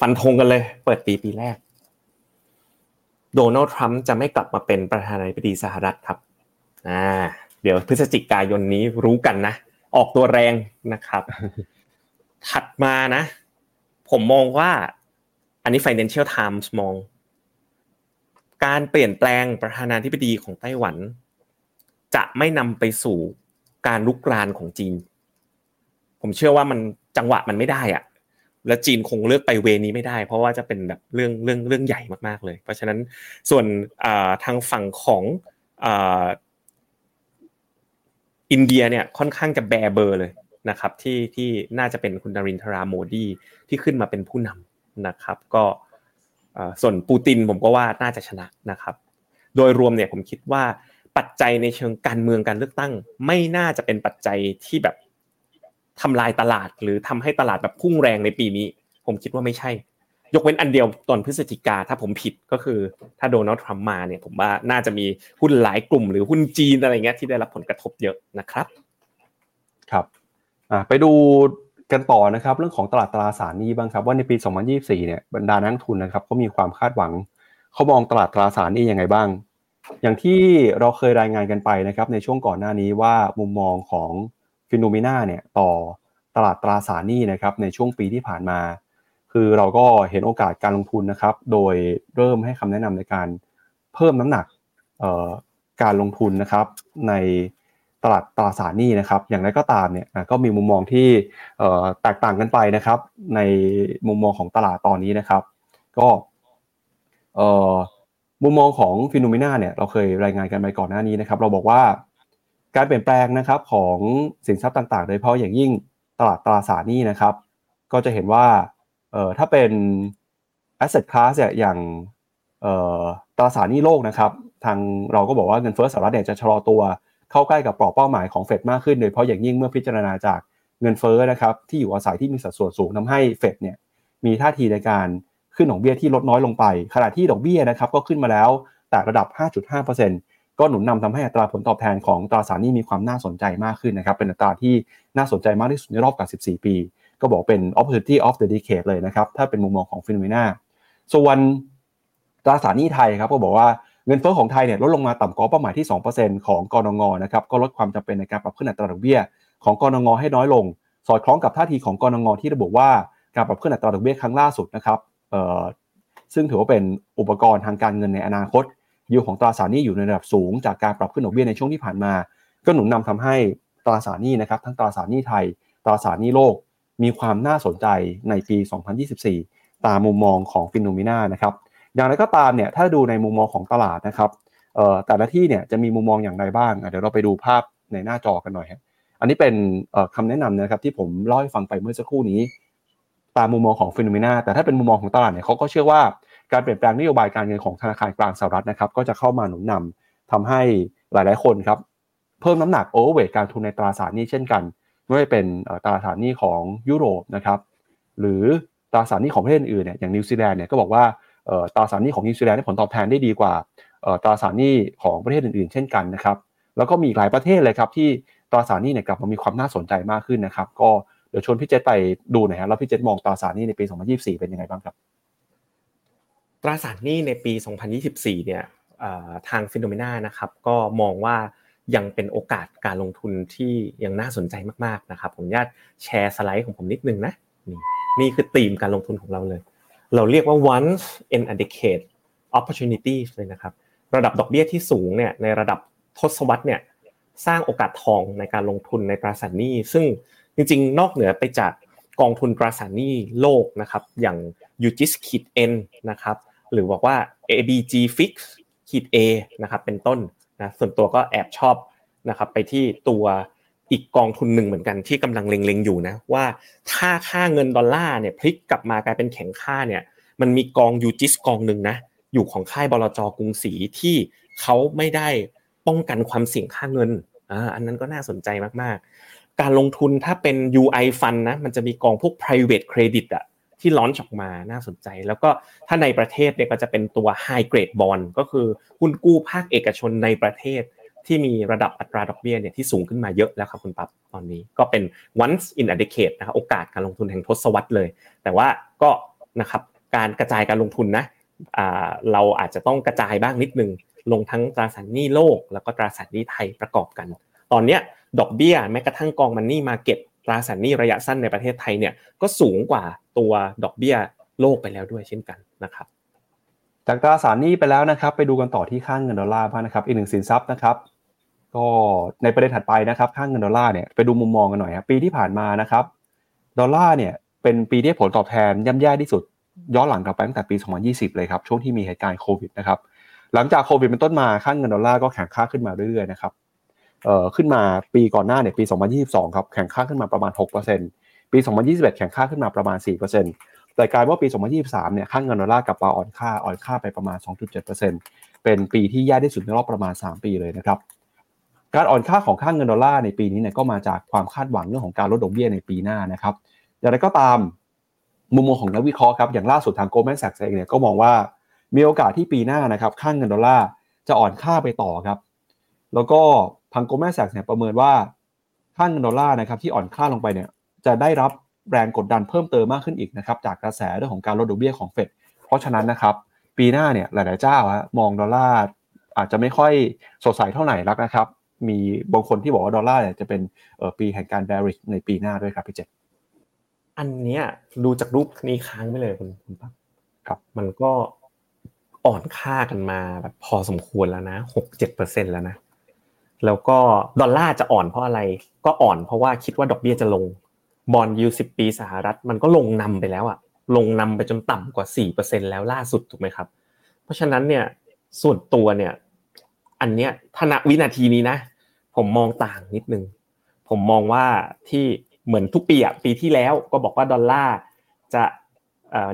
ฟันธงกันเลย เปิดปีปีแรก โดนัลด์ทรัมป์จะไม่กลับมาเป็นประธานาธิบดีสหรัฐครับอ่าเดี๋ยวพฤศจิกายนนี้รู้กันนะ ออกตัวแรงนะครับ ถัดมานะ ผมมองว่าอันนี้ Financial Times มอง การเปลี่ยนแปลงประธานาธิบดีของไต้หวัน จะไม่นำไปสู่การลุกรานของจีน ผมเชื่อว่ามันจังหวะมันไม่ได้อะและจีนคงเลือกไปเวนี้ไม่ได้ เพราะว่าจะเป็นแบบเรื่องเรื่องเรื่องใหญ่มากๆเลย เพราะฉะนั้นส่วนทางฝั่งของอินเดียเนี่ยค่อนข้างจะแบเบอร์เลยนะครับที่ที่น่าจะเป็นคุณดารินทราโมดีที่ขึ้นมาเป็นผู้นำนะครับ ก็ส่วนปูตินผมก็ว่าน่าจะชนะนะครับ โดยรวมเนี่ยผมคิดว่า ปัจจัยในเชิงการเมืองการเลือกตั้ง ไม่น่าจะเป็นปัจจัยที่แบบทำลายตลาด หรือทำให้ตลาดแบบพุ่งแรงในปีนี้ ผมคิดว่าไม่ใช่ ยกเว้นอันเดียวตอนพฤศจิกาถ้าผมผิดก็คือ ถ้าโดนัลด์ทรัมป์มาเนี่ย ผมว่าน่าจะมีหุ้นหลายกลุ่ม หรือหุ้นจีนอะไรเงี้ยที่ได้รับผลกระทบเยอะนะครับ ครับไปดูกันต่อนะครับ เรื่องของตลาดตราสารนี้บ้างครับว่าในปี 2024 เนี่ยบรรดานักทุนนะครับเขามีความคาดหวังเขามองตลาดตราสารนี้ยังไงบ้าง อย่างที่เราเคยรายงานกันไปนะครับในช่วงก่อนหน้านี้ว่ามุมมองของฟิโนเมนาเนี่ยต่อตลาดตราสารหนี้นะครับในช่วงปีที่ผ่านมา คือเราก็เห็นโอกาสการลงทุนนะครับ โดยเริ่มให้คำแนะนำในการเพิ่มน้ำหนักการลงทุนนะครับในตลาดตราสารหนี้นะครับ อย่างไรก็ตามเนี่ยก็มีมุมมองที่แตกต่างกันไปนะครับ ในมุมมองของตลาดตอนนี้นะครับ ก็ มุมมองของฟิโนเมนาเนี่ยเราเคยรายงานกันไปก่อนหน้านี้นะครับ เราบอกว่าการเปลี่ยนแปลงนะครับของสินทรัพย์ต่างๆ โดยเฉพาะอย่างยิ่งตลาดตราสารหนี้นะครับ ก็จะเห็นว่าเอ่อถ้าเป็น asset class เนี่ยอย่างเอ่อตราสารหนี้โลกนะครับทางเราก็บอกว่าเงินเฟ้อสหรัฐเนี่ยจะชะลอตัวเข้าใกล้กับกรอบเป้าหมายของเฟดมากขึ้นโดยเฉพาะอย่างยิ่งเมื่อพิจารณาจากเงินเฟ้อนะครับที่อยู่อาศัยที่มีสัดส่วนสูงทำให้เฟดเนี่ยมีท่าทีในการ ขึ้นดอกเบี้ยที่ลดน้อยลงไป ขณะที่ดอกเบี้ยนะครับก็ขึ้นมาแล้วแต่ระดับ 5.5%ก็หนุนนำทำให้อัตราผลตอบแทนของตราสารหนี้มีความน่าสนใจมากขึ้นนะครับเป็นอัตราที่น่าสนใจมากที่สุดในรอบกว่า14 ปี ก็บอกเป็น opportunity of the decade เลยนะครับถ้าเป็นมุมมองของฟิโนเมนาส่วนตราสารหนี้ไทยครับก็บอกว่าเงินเฟ้อของไทยเนี่ยลดลงมาต่ำกว่าเป้าหมายที่ 2%ของกรงงนะครับก็ลดความจำเป็นในการปรับขึ้นอัตราดอกเบี้ยของกนง.ให้น้อยลง สอดคล้องกับท่าทีของกนง.ที่ระบุว่าการปรับขึ้นอัตราดอกเบี้ยครั้งล่าสุดนะครับ ซึ่งถือว่าเป็นอุปกรณ์ทางการเงินในอนาคตยิวของตราสารหนี้อยู่ในระดับสูงจากการปรับขึ้นดอกเบี้ยในช่วงที่ผ่านมา ก็หนุนนำทำให้ตราสารหนี้นะครับ ทั้งตราสารหนี้ไทย ตราสารหนี้โลก มีความน่าสนใจในปี 2024 ตามมุมมองของ Finnomena นะครับ อย่างไรก็ตามเนี่ยถ้าดูในมุมมองของตลาดนะครับแต่ละที่เนี่ยจะมีมุมมองอย่างไรบ้าง เดี๋ยวเราไปดูภาพในหน้าจอกันหน่อยครับอันนี้เป็นคำแนะนำนะครับที่ผมเล่าให้ฟังไปเมื่อสักครู่นี้ ตามมุมมองของ Finnomena แต่ถ้าเป็นมุมมองของตลาดเนี่ยเขาก็เชื่อว่าการเปลี่ยนแปลงนโยบายการเงินของธนาคารกลางสหรัฐนะครับก็จะเข้ามาหนุนนำทำให้หลาย ๆ คนครับเพิ่มน้ำหนัก overweight การลงทุนในตราสารหนี้เช่นกันไม่ว่าเป็นตราสารหนี้ของยุโรปนะครับหรือตราสารหนี้ของประเทศอื่นเนี่ยอย่างนิวซีแลนด์เนี่ยก็บอกว่าตราสารหนี้ของนิวซีแลนด์ได้ผลตอบแทนได้ดีกว่าตราสารหนี้ของประเทศอื่น ๆ เช่นกันนะครับแล้วก็มีหลายประเทศเลยครับที่ตราสารหนี้เนี่ยกลับมามีความน่าสนใจมากขึ้นนะครับ ก็ เดี๋ยวชวนพี่เจษไปดูหน่อยครับแล้วพี่เจษมองตราสารหนี้ในปี 2024 เป็นยังไงบ้างครับ ตราสารหนี้ในปี 2024 เนี่ยทาง Finnomena นะครับก็มองว่ายังเป็นโอกาสการลงทุนที่ยังน่าสนใจมากๆนะครับผมขออนุญาตแชร์สไลด์ของผมนิดนึงนะนี่นี่คือธีมการลงทุนของเราเลย เราเรียกว่า once in a decade opportunities เลยนะครับระดับดอกเบี้ยที่สูงเนี่ยในระดับทศวรรษเนี่ยสร้างโอกาสทองในการลงทุนในตราสารหนี้ ซึ่ง จริง ๆ นอกเหนือไปจากกองทุนตราสารหนี้โลกนะครับ อย่าง UGIS ขีด N นนะครับ หรือบอกว่า ABG Fix ขีด A นะครับ เป็นต้นนะส่วนตัวก็แอบชอบนะครับ ไปที่ตัวอีกกองทุนหนึ่งเหมือนกันที่กำลังเล็งๆอยู่นะว่าถ้าค่าเงินดอลลาร์เนี่ยพลิกกลับมากลายเป็นแข็งค่าเนี่ย มันมีกองยูจิสกองหนึ่งนะอยู่ของค่ายบลจกรุงศรีที่เขาไม่ได้ป้องกันความเสี่ยงค่าเงินอ่าอันนั้นก็น่าสนใจมากๆ การลงทุนถ้าเป็น UI fund นะมันจะมีกองพวก private credit อะที่ล้อนช์ออกมาน่าสนใจ แล้วก็ถ้าในประเทศเนี่ยก็จะเป็นตัว high grade bond ก็คือหุ้นกู้ภาคเอกชนในประเทศที่มีระดับอัตราดอกเบี้ยเนี่ยที่สูงขึ้นมาเยอะแล้วครับคุณปั๊บตอนนี้ก็เป็น once in a decade นะครับโอกาสการลงทุนแห่งทศวรรษเลย แต่ว่าก็นะครับการกระจายการลงทุนนะเราอาจจะต้องกระจายบ้างนิดนึงลงทั้งตราสารหนี้โลก แล้วก็ตราสารหนี้ไทยประกอบกัน ตอนเนี้ย ดอกเบี้ยแม้กระทั่งกองมันนี่มาเก็ตตราสารหนี้ระยะสั้นในประเทศไทยเนี่ยก็สูงกว่าตัวดอกเบี้ยโลกไปแล้วด้วยเช่นกันนะครับจากตราสารหนี้ไปแล้วนะครับ ไปดูกันต่อที่ค่างเงินดอลลาร์บ้างนะครับอีกหนึ่งสินทรัพย์นะครับ ก็ในประเด็นถัดไปนะครับค่างเงินดอลลาร์เนี่ยไปดูมุมมองกันหน่อยครับปีที่ผ่านมานะครับดอลลาร์เนี่ยเป็นปีที่ผลตอบแทนย่ำแย่ที่สุด ย้อนหลังกลับไปตั้งแต่ปี 2020 เลยครับช่วงที่มีเหตุการณ์โควิดนะครับหลังจากโควิดเป็นต้นมาค่างเงินดอลลาร์ก็แข็งค่าขึ้นมาเรื่อยๆนะครับ เอ่อขึ้นมาปีก่อนหน้าเนี่ยปี 2022 ครับแข็งค่าขึ้นมาประมาณ 6%ปี 2021 แข็งค่าขึ้นมาประมาณ 4%แต่กลายว่าปี 2023 เนี่ยค่างเงินดอลลาร์กลับมาอ่อนค่าอ่อนค่าไปประมาณ 2.7%เป็นปีที่แย่ที่สุดในรอบประมาณ 3 ปีเลยนะครับการอ่อนค่าของค่างเงินดอลลาร์ในปีนี้เนี่ยก็มาจากความคาดหวังเรื่องของการลดดอกเบี้ยในปีหน้านะครับอย่างไรก็ตามมุมมองของนักวิเคราะห์ครับอย่างล่าสุดทาง Goldman Sachs เองเนี่ยก็มองว่ามีโอกาสที่ปีหน้านะครับค่างเงินดอลลาร์จะอ่อนค่าไปต่อครับ แล้วก็ ทาง Goldman Sachs เนี่ยประเมินว่าค่างเงินดอลลาร์นะครับที่อ่อนค่าลงไปเนี่ยจะได้รับแรงกดดันเพิ่มเติมมากขึ้นอีกนะครับจากกระแสเรื่องของการลดดอกเบี้ยของเฟดเพราะฉะนั้นนะครับปีหน้าเนี่ยหลาย ๆ เจ้าฮะมองดอลลาร์อาจจะไม่ค่อยสดใสเท่าไหร่นักนะครับ มีบางคนที่บอกว่าดอลลาร์เนี่ยจะเป็นปีแห่งการ bearish ในปีหน้าด้วยครับพี่เจษอันเนี้ยดูจากรูปนี้ค้างไปเลยคุณคุณปั๊บครับ มันก็อ่อนค่ากันมาแบบพอสมควรแล้วนะหกเจ็ดเปอร์เซ็นแล้วนะ แล้วก็ดอลลาร์จะอ่อนเพราะอะไร ก็อ่อนเพราะว่าคิดว่าดอกเบี้ยจะลงบอลยูสิบปีสหรัฐมันก็ลงนำไปแล้วอะลงนำไปจนต่ำกว่าสี่เปอร์เซ็นแล้วล่าสุดถูกไหมครับ เพราะฉะนั้นเนี่ยส่วนตัวเนี่ยอันเนี้ยถณวินาทีนี้นะ ผมมองต่างนิดนึง ผมมองว่าที่เหมือนทุกปีอะปีที่แล้วก็บอกว่าดอลลาร์จะ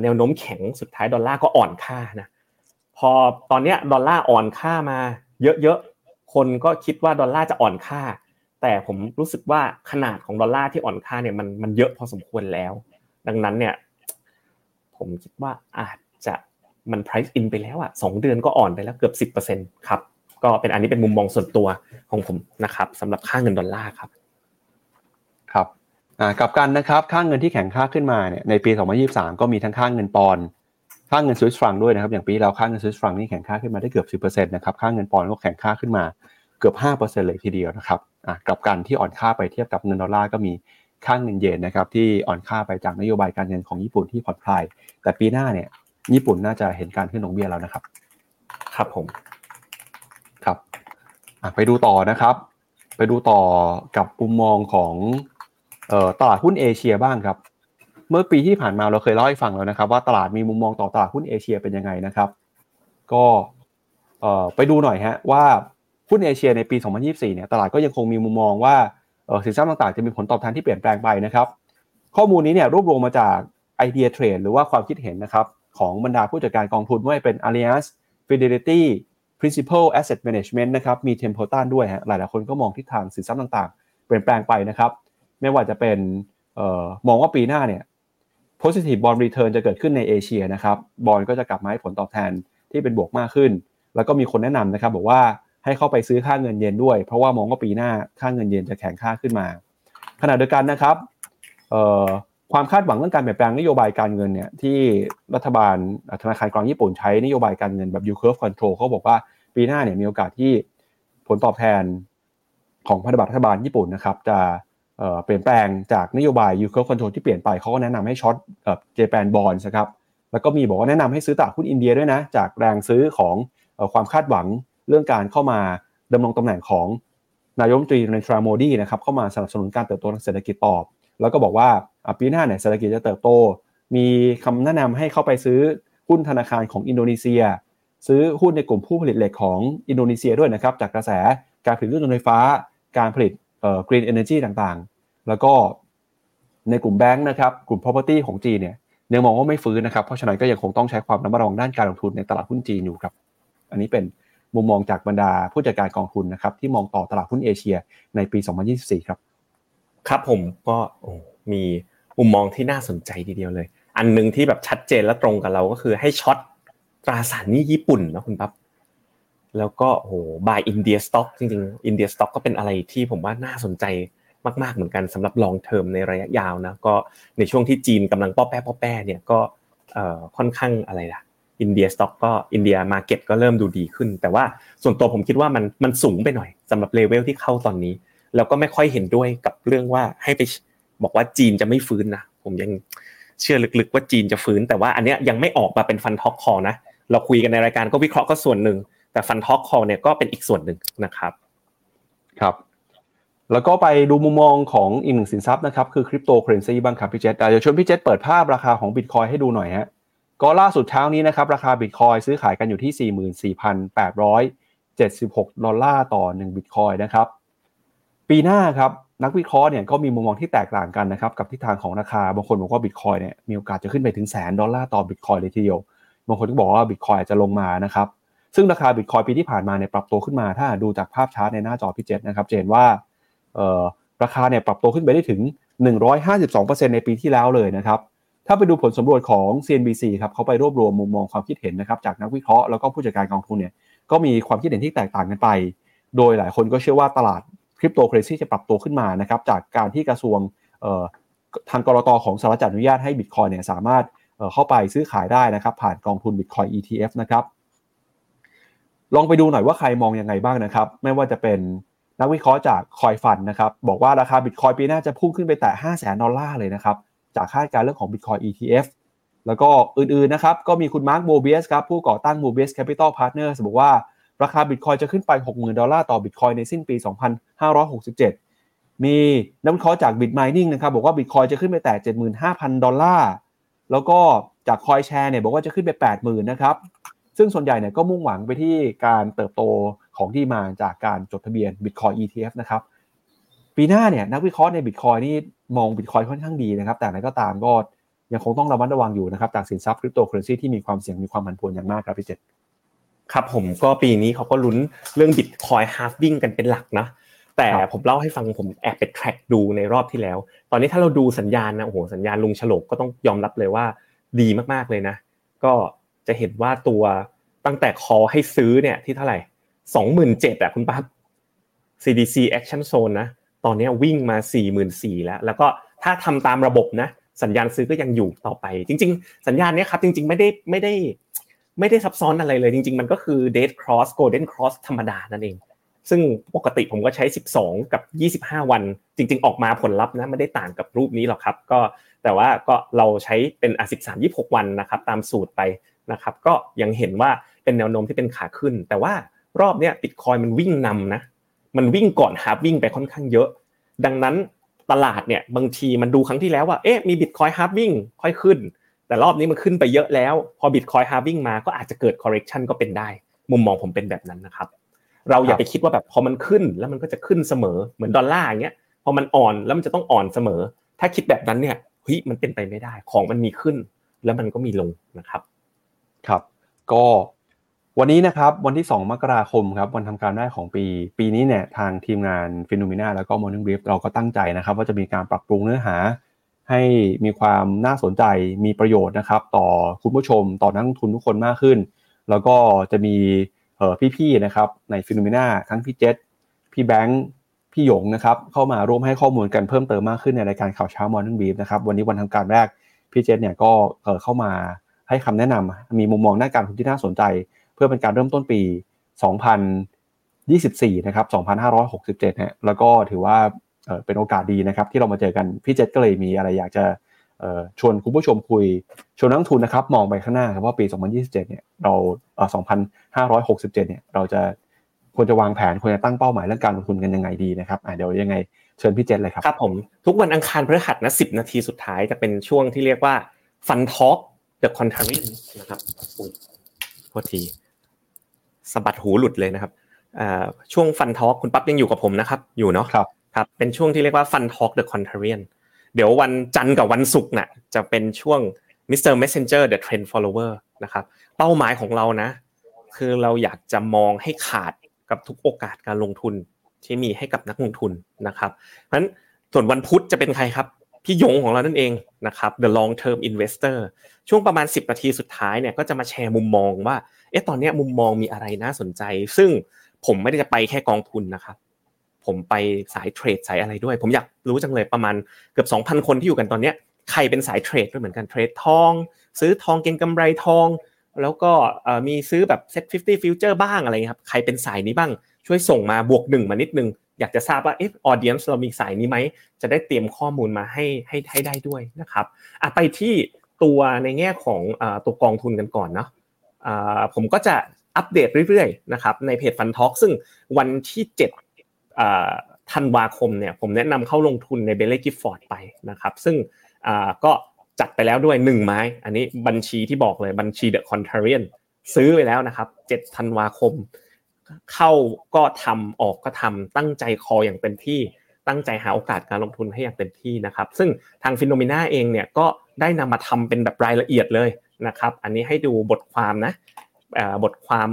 แนวโน้มแข็งสุดท้ายดอลลาร์ก็อ่อนค่านะพอตอนเนี้ยดอลลาร์อ่อนค่ามาเยอะๆ คนก็คิดว่าดอลลาร์จะอ่อนค่า แต่ผมรู้สึกว่าขนาดของดอลลาร์ที่อ่อนค่าเนี่ยมันมันเยอะพอสมควรแล้ว ดังนั้นเนี่ย ผมคิดว่าอาจจะมัน price in ไปแล้วอะสองเดือนก็อ่อนไปแล้วเกือบสิบเปอร์เซ็นครับ ก็เป็นอันนี้เป็นมุมมองส่วนตัวของผมนะครับสำหรับค่าเงินดอลลาร์ครับ ครับกับกันนะครับค่าเงินที่แข็งค่าขึ้นมาเนี่ยในปี 2023 ก็มีทั้งค่าเงินปอนด์ ค่าเงินสวิสฟรังก์ด้วยนะครับ อย่างปีเราค่าเงินสวิสฟรังก์นี่แข็งค่าขึ้นมาได้เกือบ10%นะครับ ค่าเงินปอนด์ก็แข็งค่าขึ้นมาเกือบ5%เลยทีเดียวนะครับอ่ากลับกันที่อ่อนค่าไปเทียบกับเงินดอลลาร์ก็มีค่าเงินเยนนะครับที่อ่อนค่าไปจากนโยบายการเงินของญี่ปุ่นที่ผ่อนคลาย แต่ปีหน้าเนี่ยญี่ปุ่นน่าจะเห็นการขึ้นดอกเบี้ยแล้วนะครับ ครับผม ครับไปดูต่อนะครับ ไปดูต่อกับมุมมองของตลาดหุ้นเอเชียบ้างครับ เมื่อปีที่ผ่านมาเราเคยเล่าให้ฟังแล้วนะครับ ว่าตลาดมีมุมมองต่อตลาดหุ้นเอเชียเป็นยังไงนะครับ ก็ไปดูหน่อยฮะว่าหุ้นเอเชียในปี 2024 เนี่ยตลาดก็ยังคงมีมุมมองว่าสินทรัพย์ต่างๆ จะมีผลตอบแทนที่เปลี่ยนแปลงไปนะครับ ข้อมูลนี้เนี่ยรวบรวมมาจากไอเดียเทรดหรือว่าความคิดเห็นนะครับของบรรดาผู้จัดการกองทุนว่าเป็น Allianz Fidelity Principal Asset Management นะครับมี Templeton ด้วยฮะหลายๆคนก็มองทิศทางสินทรัพย์ต่างๆ เปลี่ยนแปลงไปนะครับ ไม่ว่าจะเป็นมองว่าปีหน้าเนี่ย positive bond return จะเกิดขึ้นในเอเชียนะครับบอลก็จะกลับมาให้ผลตอบแทนที่เป็นบวกมากขึ้น แล้วก็มีคนแนะนำนะครับบอกว่าให้เข้าไปซื้อค่าเงินเยนด้วย เพราะว่ามองว่าปีหน้าค่าเงินเยนจะแข็งค่าขึ้นมา ขณะเดียวกันนะครับความคาดหวังเรื่องการเปลี่ยนแปลงนโยบายการเงินเนี่ยที่รัฐบาลธนาคารกลางญี่ปุ่นใช้นโยบายการเงินแบบ yield curve control เขาบอกว่าปีหน้าเนี่ยมีโอกาสที่ผลตอบแทนของพันธบัตรรัฐบาลญี่ปุ่นนะครับจะ เปลี่ยนแปลงจากนโยบาย yield curve control ที่เปลี่ยนไปเขาก็แนะนำให้ช็อตเจแปนบอลนะครับแล้วก็มีบอกว่าแนะนำให้ซื้อตลาดหุ้นอินเดียด้วยนะ จากแรงซื้อของความคาดหวังเรื่องการเข้ามาดำรงตำแหน่งของนายมตรีในทราโมดีนะครับเข้ามาสนับสนุนการเติบโตทางเศรษฐกิจต่อแล้วก็บอกว่าปีหน้าเนี่ยเศรษฐกิจจะเติบโต มีคำแนะนำให้เข้าไปซื้อหุ้นธนาคารของอินโดนีเซีย ซื้อหุ้นในกลุ่มผู้ผลิตเหล็กของอินโดนีเซียด้วยนะครับจากกระแสการผลิตรถยนต์ไฟฟ้า การผลิต green energy ต่างๆ แล้วก็ในกลุ่มแบงค์นะครับกลุ่ม property ของจีนเนี่ยยังมองว่าไม่ฟื้นนะครับ เพราะฉะนั้นก็ยังคงต้องใช้ความระมัดระวังด้านการลงทุนในตลาดหุ้นจีนอยู่ครับ อันนี้เป็นมุมมองจากบรรดาผู้จัดการกองทุนนะครับที่มองต่อตลาดหุ้นเอเชียในปี 2024 ครับ ครับผมก็มีมุมมองที่น่าสนใจทีเดียวเลย อันหนึ่งที่แบบชัดเจนและตรงกับเราก็คือให้ short ตราสารหนี้ญี่ปุ่นนะคุณปั๊บ แล้วก็โอ้โห buy India stock จริงๆ India stock ก็เป็นอะไรที่ผมว่าน่าสนใจมากๆเหมือนกันสำหรับ long term ในระยะยาวนะก็ในช่วงที่จีนกำลังป้อแป้ป้อแป้เนี่ยก็ค่อนข้างอะไรล่ะ India stock ก็ India market ก็เริ่มดูดีขึ้น แต่ว่าส่วนตัวผมคิดว่ามันมันสูงไปหน่อยสำหรับเลเวลที่เข้าตอนนี้ แล้วก็ไม่ค่อยเห็นด้วยกับเรื่องว่าให้ไปบอกว่าจีนจะไม่ฟื้นนะผมยังเชื่อลึกๆว่าจีนจะฟื้น แต่ว่าอันเนี้ยยังไม่ออกมาเป็น Fund Talk Call นะเราคุยกันในรายการก็วิเคราะห์ก็ส่วนหนึ่ง แต่ Fund Talk Call เนี่ยก็เป็นอีกส่วนหนึ่งนะครับครับ แล้วก็ไปดูมุมมองของอีกหนึ่งสินทรัพย์นะครับ คือคริปโตเคอเรนซีบ้างครับพี่เจษเดี๋ยวชวนพี่เจษเปิดภาพราคาของบิตคอยน์ให้ดูหน่อยฮะก็ล่าสุดเช้านี้นะครับ ราคาบิตคอยน์ซื้อขายกันอยู่ที่ 44,876 ดอลลาร์ต่อ 1 บิตคอยน์นะครับ ปีหน้าครับนักวิเคราะห์เนี่ยก็มีมุมมองที่แตกต่างกันนะครับกับทิศทางของราคาบางคนบอกว่าบิตคอยน์เนี่ยมีโอกาสจะขึ้นไปถึงแสนดอลลาร์ต่อบิตคอยน์เลยทีเดียวบางคนก็บอกว่าบิตคอยน์จะลงมานะครับ ซึ่งราคาบิตคอยน์ปีที่ผ่านมาเนี่ยปรับตัวขึ้นมาถ้าดูจากภาพชาร์ตในหน้าจอพี่เจษนะครับเห็นว่าราคาเนี่ยปรับตัวขึ้นไปได้ถึง 152%ในปีที่แล้วเลยนะครับถ้าไปดูผลสำรวจของ CNBC ครับเขาไปรวบรวมมุมมองความคิดเห็นนะครับจากนักวิเคราะห์แล้วก็ผู้จัดการกองทุนเนี่ยก็มีความคิดเห็นที่แตกต่างกันไป โดยหลายคนก็เชื่อว่าตลาดคริปโตเคอเรซีจะปรับตัวขึ้นมานะครับจากการที่กระทรวงทางกรตของสหรัฐอนุญาตให้บิตคอยเนี่ยสามารถเข้าไปซื้อขายได้นะครับผ่านกองทุนบิตคอย ETF นะครับ ลองไปดูหน่อยว่าใครมองยังไงบ้างนะครับ ไม่ว่าจะเป็นนักวิเคราะห์จาก CoinFund นะครับ บอกว่าราคาบิตคอยน์ปีหน้าจะพุ่งขึ้นไปแตะ5 0 0แสนดอลลาร์เลยนะครับ จากคาดการเรื่องของบิตคอย ETF แล้วก็อื่นๆนะครับ ก็มีคุณ Mark Mobius ครับ ผู้ก่อตั้ง Mobius Capital Partners บอกว่าราคาบิตคอยน์จะขึ้นไป 60,000 ดอลลาร์ต่อบิตคอยน์ในสิ้นปี 2567 มีนักวิเคราะห์จาก Bit Mining นะครับบอกว่าบิตคอยน์จะขึ้นไปแตะ 75,000 ดอลลาร์แล้วก็จาก CoinShares เนี่ยบอกว่าจะขึ้นไป 80,000 นะครับ ซึ่งส่วนใหญ่เนี่ยก็มุ่งหวังไปที่การเติบโตของที่มาจากการจดทะเบียน Bitcoin ETF นะครับปีหน้าเนี่ยนักวิเคราะห์ใน Bitcoin นี่มอง Bitcoin ค่อนข้างดีนะครับ แต่อะไรก็ตามก็ยังคงต้องระมัดระวังอยู่นะครับจากสินทรัพย์คริปโตเคอเรนซีที่มีความเสี่ยงมีความผันผวนอย่างมากครับพี่เจษครับผมก็ปีนี้เขาก็ลุ้นเรื่อง Bitcoin halving กันเป็นหลักนะแต่ผมเล่าให้ฟังผมแอบไปแทร็กดูในรอบที่แล้ว ตอนนี้ถ้าเราดูสัญญาณนะโอ้โหสัญญาณลุงฉลกก็ต้องยอมรับเลยว่าดีมากๆเลยนะ ก็ จะเห็นว่าตัวตั้งแต่คอให้ซื้อเนี่ยที่เท่าไหร่สองหมื่นเจ็ดอะคุณปั๊บ CDC Action Zone นะตอนนี้วิ่งมาสี่หมื่นสี่แล้ว แล้วก็ถ้าทำตามระบบนะ สัญญาณซื้อก็ยังอยู่ต่อไป จริง ๆ สัญญาณนี้ครับจริง ๆ ไม่ได้ไม่ได้ไม่ได้ซับซ้อนอะไรเลย จริง ๆ มันก็คือ Dead Cross Golden Cross ธรรมดานั่นเอง ซึ่งปกติผมก็ใช้ 12 กับ 25 วัน จริง ๆ ออกมาผลลัพธ์นะไม่ได้ต่างกับรูปนี้หรอกครับ ก็แต่ว่าก็เราใช้เป็นอะ13 26 วันนะครับตามสูตรไป นะครับก็ยังเห็นว่าเป็นแนวโน้มที่เป็นขาขึ้น แต่ว่ารอบเนี้ยบิตคอยน์มันวิ่งนำนะมันวิ่งก่อน halving ไปค่อนข้างเยอะ ดังนั้นตลาดเนี่ยบางทีมันดูครั้งที่แล้วว่าเอ๊ะมีบิตคอยน์ halving ค่อยขึ้น แต่รอบนี้มันขึ้นไปเยอะแล้ว พอบิตคอยน์ halving มาก็อาจจะเกิด correction ก็เป็นได้ มุมมองผมเป็นแบบนั้นนะครับเราอย่าไปคิดว่าแบบพอมันขึ้นแล้วมันก็จะขึ้นเสมอเหมือนดอลลาร์อย่างเงี้ยพอมันอ่อนแล้วมันจะต้องอ่อนเสมอ ถ้าคิดแบบนั้นเนี่ยเฮ้ยมันเป็นไปไม่ได้ ของมันมีขึ้น แล้วมันก็มีลงนะครับ ครับ ก็วันนี้นะครับวันที่ 2 มกราคมครับวันทำการได้ของปี ปีนี้เนี่ยทางทีมงาน FINNOMENA แล้วก็ Morning Brief เราก็ตั้งใจนะครับ ว่าจะมีการปรับปรุงเนื้อหา ให้มีความน่าสนใจมีประโยชน์นะครับ ต่อคุณผู้ชมต่อนักลงทุนทุกคนมากขึ้น แล้วก็จะมีพี่ๆนะครับในฟิโนมิน่าทั้งพี่เจษพี่แบงค์พี่หยงนะครับเข้ามาร่วมให้ข้อมูลกันเพิ่มเติมมากขึ้นในรายการข่าวเช้า Morning Brief นะครับวันนี้วันทำการแรกพี่เจษเนี่ยก็เข้ามา ให้คำแนะนำมีมุมมองด้านการลงทุนที่น่าสนใจ เพื่อเป็นการเริ่มต้นปี 2024 นะครับ 2567ฮะแล้วก็ถือว่าเป็นโอกาสดีนะครับที่เรามาเจอกัน พี่เจษก็เลยมีอะไรอยากจะชวนคุณผู้ชมคุย ชวนนักทุนนะครับ มองไปข้างหน้าครับว่าปี 2027 เนี่ยเรา 2567 เนี่ยเราจะควรจะวางแผนควรจะตั้งเป้าหมายเรื่องการลงทุนกันยังไงดีนะครับเดี๋ยวยังไงเชิญพี่เจษเลยครับครับผมทุกวันอังคารพฤหัสนะ10 นาทีสุดท้ายจะเป็นช่วงที่เรียกว่า Fun Talk The Contrarian นะครับโทษทีสะบัดหูหลุดเลยนะครับช่วง Fun Talk คุณปั๊บยังอยู่กับผมนะครับ อยู่เนาะครับครับเป็นช่วงที่เรียกว่า Fun Talk The Contrarianเดี๋ยววันจันทร์กับวันศุกร์น่ะจะเป็นช่วง Mr. Messenger The Trend Follower นะครับ เป้าหมายของเรานะ คือเราอยากจะมองให้ขาดกับทุกโอกาสการลงทุนที่มีให้กับนักลงทุนนะครับเพราะฉะนั้นส่วนวันพุธจะเป็นใครครับ พี่ยงของเรานั่นเองนะครับ the long term investor ช่วงประมาณ 10 นาทีสุดท้ายเนี่ยก็จะมาแชร์มุมมองว่า เอ๊ะตอนนี้มุมมองมีอะไรน่าสนใจ ซึ่งผมไม่ได้จะไปแค่กองทุนนะครับ ผมไปสาย trade สายอะไรด้วย ผมอยากรู้จังเลยประมาณเกือบ 2,000 คนที่อยู่กันตอนนี้ใครเป็นสาย trade ด้วยเหมือนกัน trade ทอง ซื้อทองเก็งกำไรทอง แล้วก็มีซื้อแบบ SET50 Futures บ้างอะไรครับ ใครเป็นสายนี้บ้างช่วยส่งมาบวกหนึ่งมานิดนึง อยากจะทราบว่าเอฟ audience เรามีสายนี้ไหมจะได้เตรียมข้อมูลมาให้ให้ให้ได้ด้วยนะครับอะไปที่ตัวในแง่ของตัวกองทุนกันก่อนเนาะผมก็จะอัปเดตเรื่อยๆนะครับในเพจ Fun Talk ซึ่งวันที่7ธันวาคมเนี่ยผมแนะนำเข้าลงทุนใน Baillie Gifford ไปนะครับซึ่งก็จัดไปแล้วด้วย1ไม้ อันนี้บัญชีที่บอกเลยบัญชี The Contrarian ซื้อไปแล้วนะครับ7ธันวาคม เข้าก็ทำออกก็ทำตั้งใจคออย่างเต็มที่ตั้งใจหาโอกาสการลงทุนให้อย่างเต็มที่นะครับ ซึ่งทาง FINNOMENA เองเนี่ยก็ได้นำมาทำเป็นแบบรายละเอียดเลยนะครับ อันนี้ให้ดูบทความนะบทความ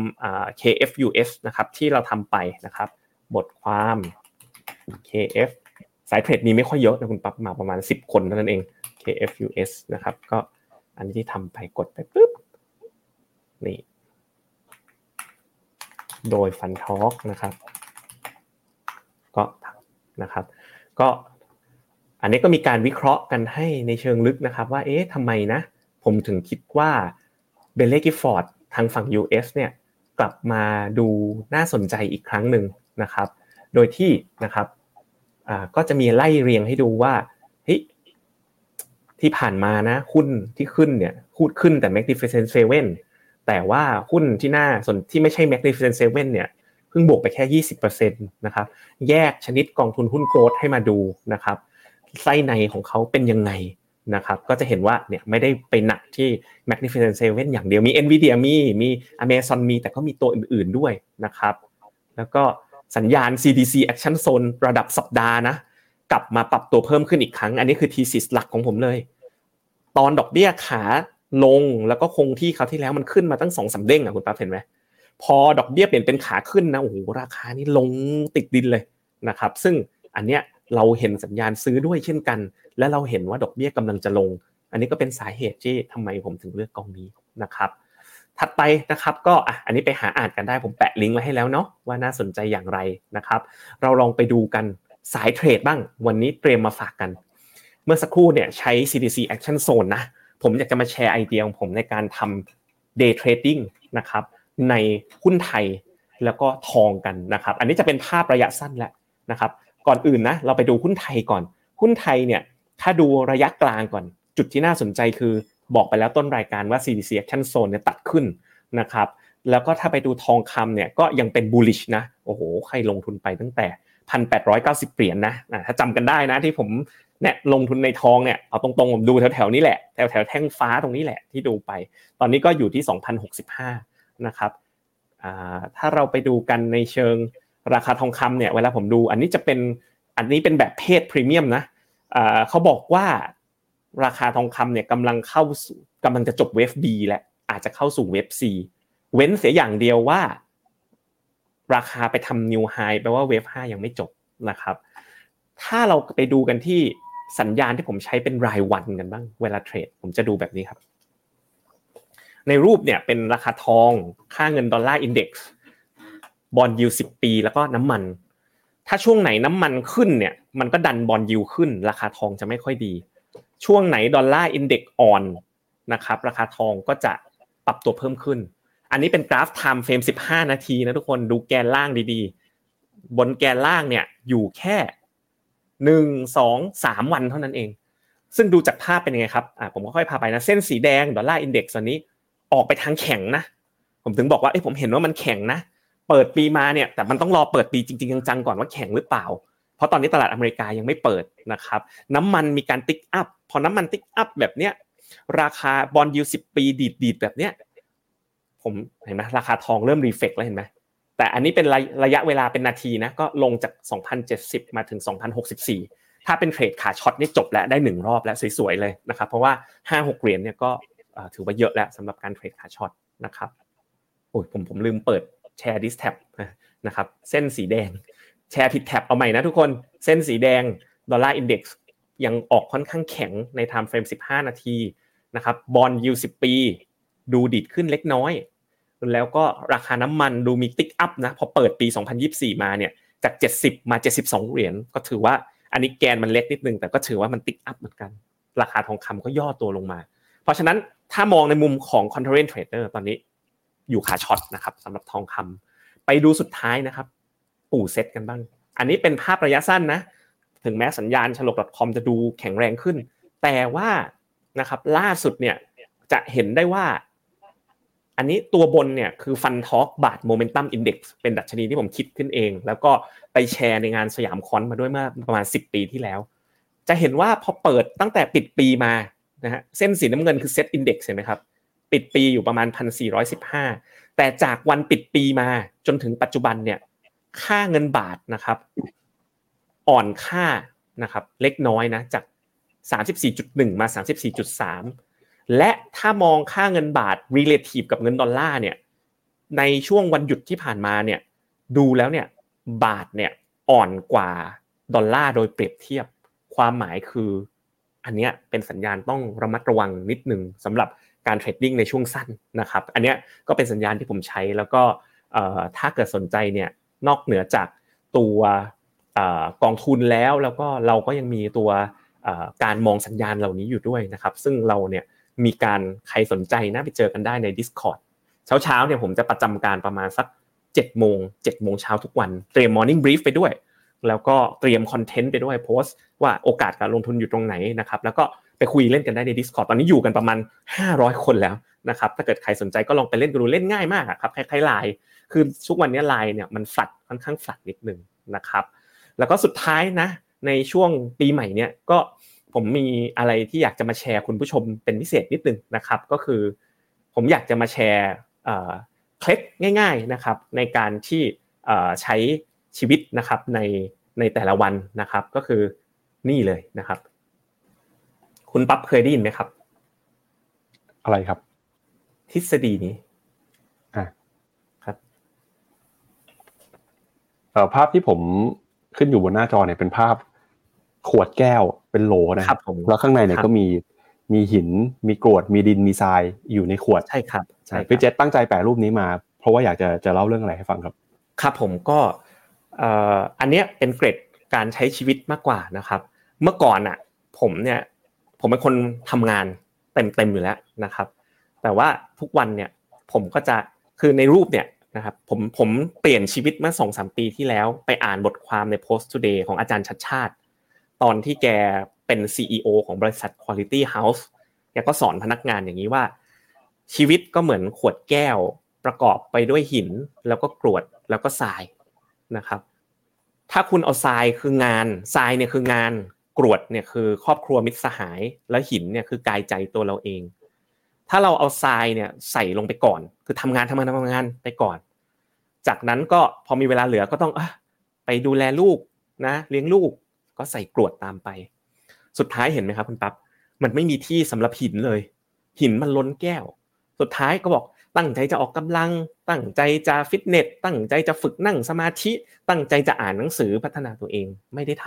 KFUS นะครับที่เราทำไปนะครับ บทความ KF สายเทรดมีไม่ค่อยเยอะนะคุณปั๊บมาประมาณ 10 คนเท่านั้นเอง KFUS นะครับ ก็อันนี้ที่ทำไปกดไปปุ๊บนี่ โดยฟันทอกนะครับ ก็นะครับ ก็อันนี้ก็มีการวิเคราะห์กันให้ในเชิงลึกนะครับ ว่าเอ๊ะทำไมนะ ผมถึงคิดว่าเบลเลกิฟอร์ดทางฝั่ง US เนี่ยกลับมาดูน่าสนใจอีกครั้งหนึ่งนะครับ โดยที่นะครับก็จะมีไล่เรียงให้ดูว่าเฮ้ยที่ผ่านมานะหุ้นที่ขึ้นเนี่ยพูดขึ้นแต่ Magnificent Seven แต่ว่าหุ้นที่น่าสนที่ไม่ใช่ Magnificent Seven เนี่ยเพิ่งบวกไปแค่ 20%นะครับแยกชนิดกองทุนหุ้นโกลด์ให้มาดูนะครับไส้ในของเขาเป็นยังไงนะครับก็จะเห็นว่าเนี่ยไม่ได้ไปหนักที่ Magnificent Seven อย่างเดียวมี Nvidia มีมี Amazon มี แต่ก็มีตัวอื่นๆด้วยนะครับแล้วก็สัญญาณ CDC Action Zone ระดับสัปดาห์นะกลับมาปรับตัวเพิ่มขึ้นอีกครั้ง อันนี้คือ thesis หลักของผมเลย ตอนดอกเบี้ยขา ลงแล้วก็คงที่เขาที่แล้วมันขึ้นมาตั้งสองสาเด้งอะคุณป๊าเห็นไหมพอดอกเบี้ยเปลี่ยนเป็นขาขึ้นนะโอ้โหราคานี่ลงติดดินเลยนะครับ ซึ่งอันเนี้ยเราเห็นสัญญาณซื้อด้วยเช่นกัน และเราเห็นว่าดอกเบี้ยกำลังจะลง อันนี้ก็เป็นสาเหตุที่ทำไมผมถึงเลือกกองนี้นะครับ ถัดไปนะครับก็อะอันนี้ไปหาอ่านกันได้ผมแปะลิงก์ไว้ให้แล้วเนาะว่าน่าสนใจอย่างไรนะครับ เราลองไปดูกันสายเทรดบ้างวันนี้เตรียมมาฝากกัน เมื่อสักครู่เนี่ยใช้ CDC Action Zone นะ ผมอยากจะมาแชร์ไอเดียของผมในการทำ day trading นะครับในหุ้นไทยแล้วก็ทองกันนะครับ อันนี้จะเป็นภาพระยะสั้นแล้วนะครับ ก่อนอื่นนะเราไปดูหุ้นไทยก่อน หุ้นไทยเนี่ยถ้าดูระยะกลางก่อน จุดที่น่าสนใจคือบอกไปแล้วต้นรายการว่า CDC Action Zone เนี่ยตัดขึ้นนะครับ แล้วก็ถ้าไปดูทองคำเนี่ยก็ยังเป็น bullish นะ โอ้โห ใครลงทุนไปตั้งแต่ 1,890 เหรียญนะถ้าจำกันได้นะที่ผม เนี่ยลงทุนในทองเนี่ยเอาตรงๆผมดูแถวๆนี้แหละแถวๆแท่งฟ้าตรงนี้แหละที่ดูไป ตอนนี้ก็อยู่ที่ 2,065 นะครับถ้าเราไปดูกันในเชิงราคาทองคำเนี่ยเวลาผมดู อันนี้จะเป็นอันนี้เป็นแบบเพศพรีเมียมนะเขาบอกว่าราคาทองคำเนี่ยกำลังเข้าสู่กำลังจะจบเวฟ B และอาจจะเข้าสู่เวฟ C เว้นเสียอย่างเดียวว่า ราคาไปทำ new high แปลว่า wave 5ยังไม่จบนะครับ ถ้าเราไปดูกันที่ สัญญาณที่ผมใช้เป็นรายวันกันบ้างเวลา trade ผมจะดูแบบนี้ครับ ในรูปเนี่ยเป็นราคาทองค่าเงิน Dollar Index bond yield สิบปี แล้วก็น้ำมัน ถ้าช่วงไหนน้ำมันขึ้นเนี่ยมันก็ดัน bond yield ขึ้น ราคาทองจะไม่ค่อยดี ช่วงไหน Dollar Index อ่อนนะครับราคาทองก็จะปรับตัวเพิ่มขึ้น อันนี้เป็นกราฟ time frame 15 นาทีนะทุกคนดูแกนล่างดีๆ บนแกนล่างเนี่ยอยู่แค่ หนึ่งสองสามวันเท่านั้นเอง ซึ่งดูจากภาพเป็นยังไงครับอ่าผมก็ค่อยพาไปนะ เส้นสีแดง Dollar Index ตอนนี้ออกไปทางแข็งนะ ผมถึงบอกว่าเอ้ผมเห็นว่ามันแข็งนะ เปิดปีมาเนี่ย แต่มันต้องรอเปิดปีจริงๆจังๆก่อนว่าแข็งหรือเปล่า เพราะตอนนี้ตลาดอเมริกายังไม่เปิดนะครับ น้ำมันมีการ tick up พอน้ำมัน tick up แบบเนี้ย ราคา bond yield สิบปีดีดดีดแบบเนี้ย ผมเห็นไหมราคาทองเริ่ม reflect แล้วเห็นไหม แต่อันนี้เป็นระยะเวลาเป็นนาทีนะก็ลงจาก 2,070 มาถึง 2,064 ถ้าเป็น trade ขา short นี่จบแล้วได้หนึ่งรอบแล้วสวยๆเลยนะครับ เพราะว่าห้าหกเหรียญเนี่ยก็ถือว่าเยอะแล้วสำหรับการ trade ขา short นะครับโอ้ยผมผมลืมเปิดแชร์ผิด tab นะครับเส้นสีแดงแชร์ผิด tab เอาใหม่นะทุกคนเส้นสีแดงDollar Index ยังออกค่อนข้างแข็งใน time frame 15 นาทีนะครับบอลยูสิปี ดูดีดขึ้นเล็กน้อย แล้วก็ราคาน้ำมันดูมี tick up นะพอเปิดปี 2024 มาเนี่ยจาก 70 มา 72 เหรียญก็ถือว่าอันนี้แกนมันเล็กนิดนึงแต่ก็ถือว่ามัน tick up เหมือนกัน ราคาทองคำก็ย่อตัวลงมา เพราะฉะนั้นถ้ามองในมุมของ c o n t r a n trader ตอนนี้อยู่ขา short นะครับสำหรับทองคำไปดูสุดท้ายนะครับ ปู่เซตกันบ้าง อันนี้เป็นภาพระยะสั้นนะ ถึงแม้สัญญาณฉลก .com จะดูแข็งแรงขึ้น แต่ว่านะครับล่าสุดเนี่ยจะเห็นได้ว่า อันนี้ตัวบนเนี่ยคือฟันท็อกบาทโมเมนตัมอินเด็กซ์เป็นดัชนีที่ผมคิดขึ้นเอง แล้วก็ไปแชร์ในงานสยามคอนมาด้วยเมื่อประมาณ 10 ปีที่แล้ว จะเห็นว่าพอเปิดตั้งแต่ปิดปีมานะฮะเส้นสีน้ำเงินคือเซตอินเด็กซ์เห็นไหมครับ ปิดปีอยู่ประมาณ 1,415 แต่จากวันปิดปีมาจนถึงปัจจุบันเนี่ยค่าเงินบาทนะครับ อ่อนค่านะครับ เล็กน้อยนะจาก 34.1 มา 34.3 และถ้ามองค่าเงินบาท relative กับเงินดอลลาร์เนี่ยในช่วงวันหยุดที่ผ่านมาเนี่ยดูแล้วเนี่ยบาทเนี่ยอ่อนกว่าดอลลาร์โดยเปรียบเทียบ ความหมายคือ อันเนี้ยเป็นสัญญาณต้องระมัดระวังนิดนึงสำหรับการเทรดดิ้งในช่วงสั้นนะครับอันเนี้ยก็เป็นสัญญาณที่ผมใช้แล้วก็ถ้าเกิดสนใจเนี่ยนอกเหนือจากตัวกองทุนแล้วแล้วก็เราก็ยังมีตัวการมองสัญญาณเหล่านี้อยู่ด้วยนะครับ ซึ่งเราเนี่ย มีการใครสนใจนะไปเจอกันได้ใน Discord เช้าเช้าเนี่ยผมจะประจำการประมาณสัก7โมง7โมงเช้าทุกวันเตรียม Morning Brief ไปด้วย แล้วก็เตรียมคอนเทนต์ไปด้วยโพสต์ว่าโอกาสการลงทุนอยู่ตรงไหนนะครับแล้วก็ไปคุยเล่นกันได้ใน Discord ตอนนี้อยู่กันประมาณ 500 คนแล้วนะครับถ้าเกิดใครสนใจก็ลองไปเล่นกันดูเล่นง่ายมากครับคล้ายๆไลน์คือทุกวันนี้ไลน์เนี่ยมันฝัดค่อนข้างฝัดนิดนึงนะครับแล้วก็สุดท้ายนะในช่วงปีใหม่เนี่ยก็ ผมมีอะไรที่อยากจะมาแชร์คุณผู้ชมเป็นพิเศษนิดนึงนะครับ ก็คือ ผมอยากจะมาแชร์เคล็ดง่าย ๆนะครับ ในการที่ใช้ชีวิตนะครับในในแต่ละวันนะครับ ก็คือนี่เลยนะครับ คุณปั๊บเคยได้ยินไหมครับ อะไรครับ ทฤษฎีนี้อ่าครับภาพที่ผมขึ้นอยู่บนหน้าจอเนี่ยเป็นภาพ ขวดแก้วเป็นโหลนะครับแล้วข้างในเนี่ยก็มีมีหินมีกรวดมีดินมีทรายอยู่ในขวดใช่ครับใช่พี่เจษตั้งใจแปะรูปนี้มา เพราะว่าอยากจะจะเล่าเรื่องอะไรให้ฟังครับครับผมก็อันเนี้ยเป็นเกร็ดการใช้ชีวิตมากกว่านะครับ เมื่อก่อนอะ ผมเนี่ยผมเป็นคนทำงานเต็มเต็มอยู่แล้วนะครับ แต่ว่าทุกวันเนี่ยผมก็จะคือในรูปเนี่ยนะครับผมผมเปลี่ยนชีวิตเมื่อสองสามปีที่แล้วไปอ่านบทความใน Post Today ของอาจารย์ชัดชาติ ตอนที่แกเป็น CEO ของบริษัท Quality House แกก็สอนพนักงานอย่างนี้ว่า ชีวิตก็เหมือนขวดแก้วประกอบไปด้วยหิน แล้วก็กรวดแล้วก็ทรายนะครับ ถ้าคุณเอาทรายคืองานทรายเนี่ยคืองานกรวดเนี่ยคือครอบครัวมิตรสหาย แล้วหินเนี่ยคือกายใจตัวเราเอง ถ้าเราเอาทรายเนี่ยใส่ลงไปก่อน คือทำงานทำงานทำงานไปก่อน จากนั้นก็พอมีเวลาเหลือก็ต้องอไปดูแลลูกนะ เลี้ยงลูก ก็ใส่กรวดตามไป สุดท้ายเห็นไหมครับคุณปั๊บมันไม่มีที่สำหรับหินเลย หินมันล้นแก้ว สุดท้ายก็บอกตั้งใจจะออกกำลัง ตั้งใจจะฟิตเนส ตั้งใจจะฝึกนั่งสมาธิ ตั้งใจจะอ่านหนังสือพัฒนาตัวเองไม่ได้ท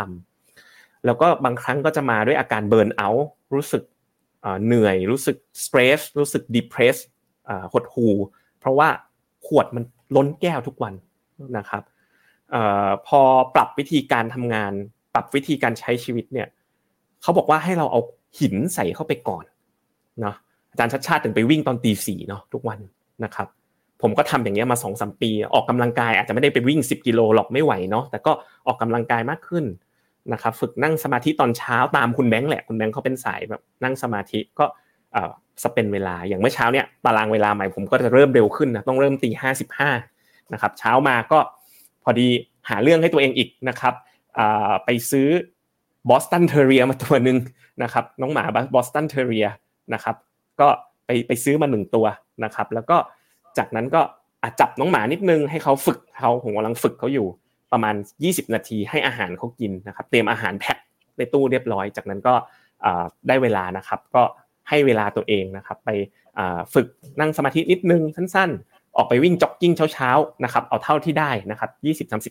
ำแล้วก็บางครั้งก็จะมาด้วยอาการเบิร์นเอาท์รู้สึกเหนื่อย รู้สึกสเตรสรู้สึกดิเพรสหดหูเพราะว่าขวดมันล้นแก้วทุกวันนะครับพอปรับวิธีการทำงาน ปรับวิธีการใช้ชีวิตเนี่ยเขาบอกว่าให้เราเอาหินใส่เข้าไปก่อนเนาะอาจารย์ชัดชาติถึงไปวิ่งตอนตีสี่เนาะทุกวันนะครับผมก็ทำอย่างเงี้ยมาสองสมปี ออกกำลังกายอาจจะไม่ได้ไปวิ่ง 10 กิโลหรอกไม่ไหวเนาะแต่ก็ออกกำลังกายมากขึ้นนะครับฝึกนั่งสมาธิตอนเช้าตามคุณแบงค์แหละคุณแบงค์เขาเป็นสายแบบนั่งสมาธิก็สเปนเวลาอย่างเมื่อเช้าเนี่ยตารางเวลาใหม่ผมก็จะเริ่มเร็วขึ้นนะต้องเริ่มตีห้าสิบห้านะครับเช้ามาก็พอดีหาเรื่องให้ตัวเองอีกนะครับ ไปซื้อ Boston Terrier มาตัวหนึ่งนะครับน้องหมา Boston Terrier นะครับก็ไปไปซื้อมาหนึ่งตัวนะครับแล้วก็จากนั้นก็จับน้องหมานิดนึงให้เขาฝึกเขาผมกำลังฝึกเขาอยู่ประมาณ 20 นาทีให้อาหารเขากินนะครับเตรียมอาหารแพ็คในตู้เรียบร้อย จากนั้นก็ได้เวลานะครับก็ให้เวลาตัวเองนะครับไปฝึกนั่งสมาธินิดนึงสั้นๆ ออกไปวิ่งจ็อกกิ้งเช้าๆนะครับเอาเท่าที่ได้นะครับ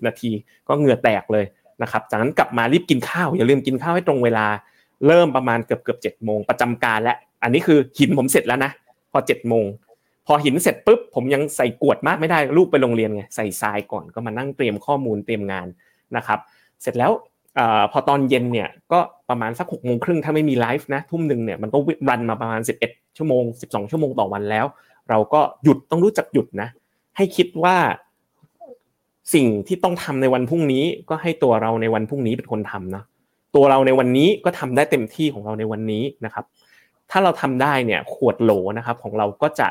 20-30 นาทีก็เหงื่อแตกเลย นะครับจากนั้นกลับมารีบกินข้าวอย่าลืมกินข้าวให้ตรงเวลา เริ่มประมาณเกือบเกือบเจ็ดโมงประจำการและอันนี้คือหินผมเสร็จแล้วนะพอเจ็ดโมงพอหินเสร็จปุ๊บผมยังใส่กวดมากไม่ได้ลูกไปโรงเรียนไงใส่ทรายก่อนก็มานั่งเตรียมข้อมูลเตรียมงานนะครับ เสร็จแล้วพอตอนเย็นเนี่ยก็ประมาณสักหกโมงครึ่งถ้าไม่มีไลฟ์นะทุ่มหนึ่งเนี่ยมันก็รันมาประมาณสิบเอ็ดชั่วโมงสิบสองชั่วโมงต่อวันแล้ว เราก็หยุดต้องรู้จักหยุดนะให้คิดว่า สิ่งที่ต้องทำในวันพรุ่งนี้ก็ให้ตัวเราในวันพรุ่งนี้เป็นคนทำนะตัวเราในวันนี้ก็ทำได้เต็มที่ของเราในวันนี้นะครับ ถ้าเราทำได้เนี่ยขวดโหลนะครับของเราก็จะ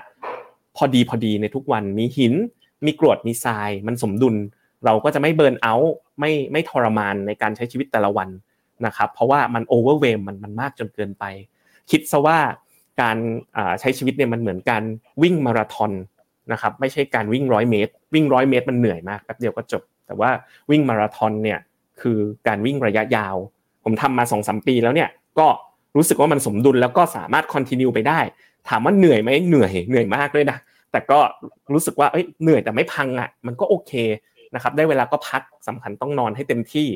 พอดีพอดีในทุกวันมีหิน มีกรวดมีทราย มันสมดุล เราก็จะไม่เบิร์นเอาท์ไม่ไม่ทรมานในการใช้ชีวิตแต่ละวันนะครับ เพราะว่ามันโอเวอร์เวมมันมันมากจนเกินไป คิดซะว่าการใช้ชีวิตเนี่ยมันเหมือนการวิ่งมาราธอน นะครับไม่ใช่การวิ่งร้อยเมตร วิ่งร้อยเมตรมันเหนื่อยมากแป๊บเดียวก็จบ แต่ว่าวิ่งมาราธอนเนี่ยคือการวิ่งระยะยาว ผมทำมาสองสมปีแล้วเนี่ยก็รู้สึกว่ามันสมดุลแล้วก็สามารถคอนติเนียไปได้ ถามว่าเหนื่อยไหมเหนื่อยเหนื่อยมากเลยนะแต่ก็รู้สึกว่าเอ้ยเหนื่อยแต่ไม่พังอะมันก็โอเคนะครับได้เวลาก็พักสำคัญต้องนอนให้เต็มที่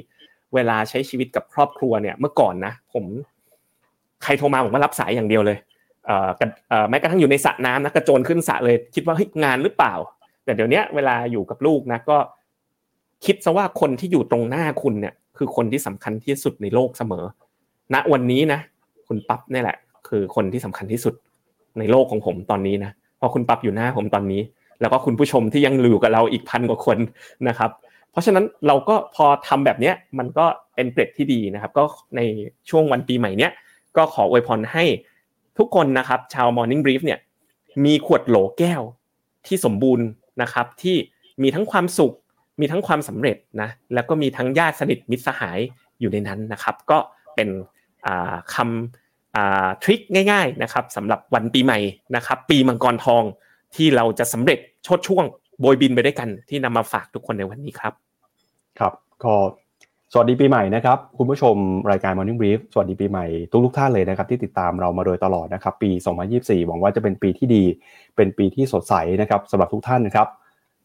เวลาใช้ชีวิตกับครอบครัวเนี่ยเมื่อก่อนนะ ผม ใครโทรมาผมก็รับสายอย่างเดียวเลย แม้กระทั่งอยู่ในสระน้ำนะกระโจนขึ้นสระเลย คิดว่าเฮ้ยงานหรือเปล่า แต่เดี๋ยวนี้เวลาอยู่กับลูกนะก็ คิดซะว่าคนที่อยู่ตรงหน้าคุณเนี่ย คือคนที่สำคัญที่สุดในโลกเสมอ ณวันนี้นะคุณปั๊บนี่แหละ คือคนที่สำคัญที่สุดในโลกของผมตอนนี้นะพอคุณปั๊บอยู่หน้าผมตอนนี้ แล้วก็คุณผู้ชมที่ยังอยู่กับเราอีกพันกว่าคนนะครับ เพราะฉะนั้นเราก็พอทำแบบเนี้ยมันก็เป็นเกร็ดที่ดีนะครับ ก็ในช่วงวันปีใหม่เนี้ยก็ขออวยพรให้ ทุกคนนะครับชาว Morning Brief เนี่ยมีขวดโหลแก้วที่สมบูรณ์นะครับที่มีทั้งความสุข มีทั้งความสำเร็จนะแล้วก็มีทั้งญาติสนิทมิตรสหายอยู่ในนั้นนะครับ ก็เป็นคำ trick ง่ายๆนะครับสำหรับวันปีใหม่นะครับ ปีมังกรทองที่เราจะสำเร็จโชติช่วงโบยบินไปด้วยกันที่นำมาฝากทุกคนในวันนี้ครับ ครับก็ สวัสดีปีใหม่นะครับคุณผู้ชมรายการ Morning Brief สวัสดีปีใหม่ทุกทุกท่านเลยนะครับที่ติดตามเรามาโดยตลอดนะครับปี 2024 หวังว่าจะเป็นปีที่ดี เป็นปีที่สดใสนะครับสำหรับทุกท่านนะครับ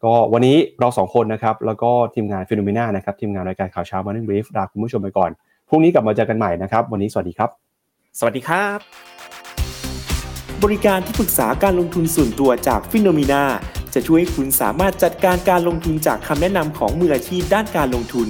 ก็วันนี้เราสองคนนะครับแล้วก็ทีมงาน FINNOMENA นะครับทีมงานรายการข่าวเช้า Morning Brief ลาคุณผู้ชมไปก่อนพรุ่งนี้กลับมาเจอกันใหม่นะครับวันนี้สวัสดีครับ สวัสดีครับ บริการที่ปรึกษาการลงทุนส่วนตัวจากฟิโนเมนาจะช่วยให้คุณสามารถจัดการการลงทุนจากคำแนะนำของมืออาชีพด้านการลงทุน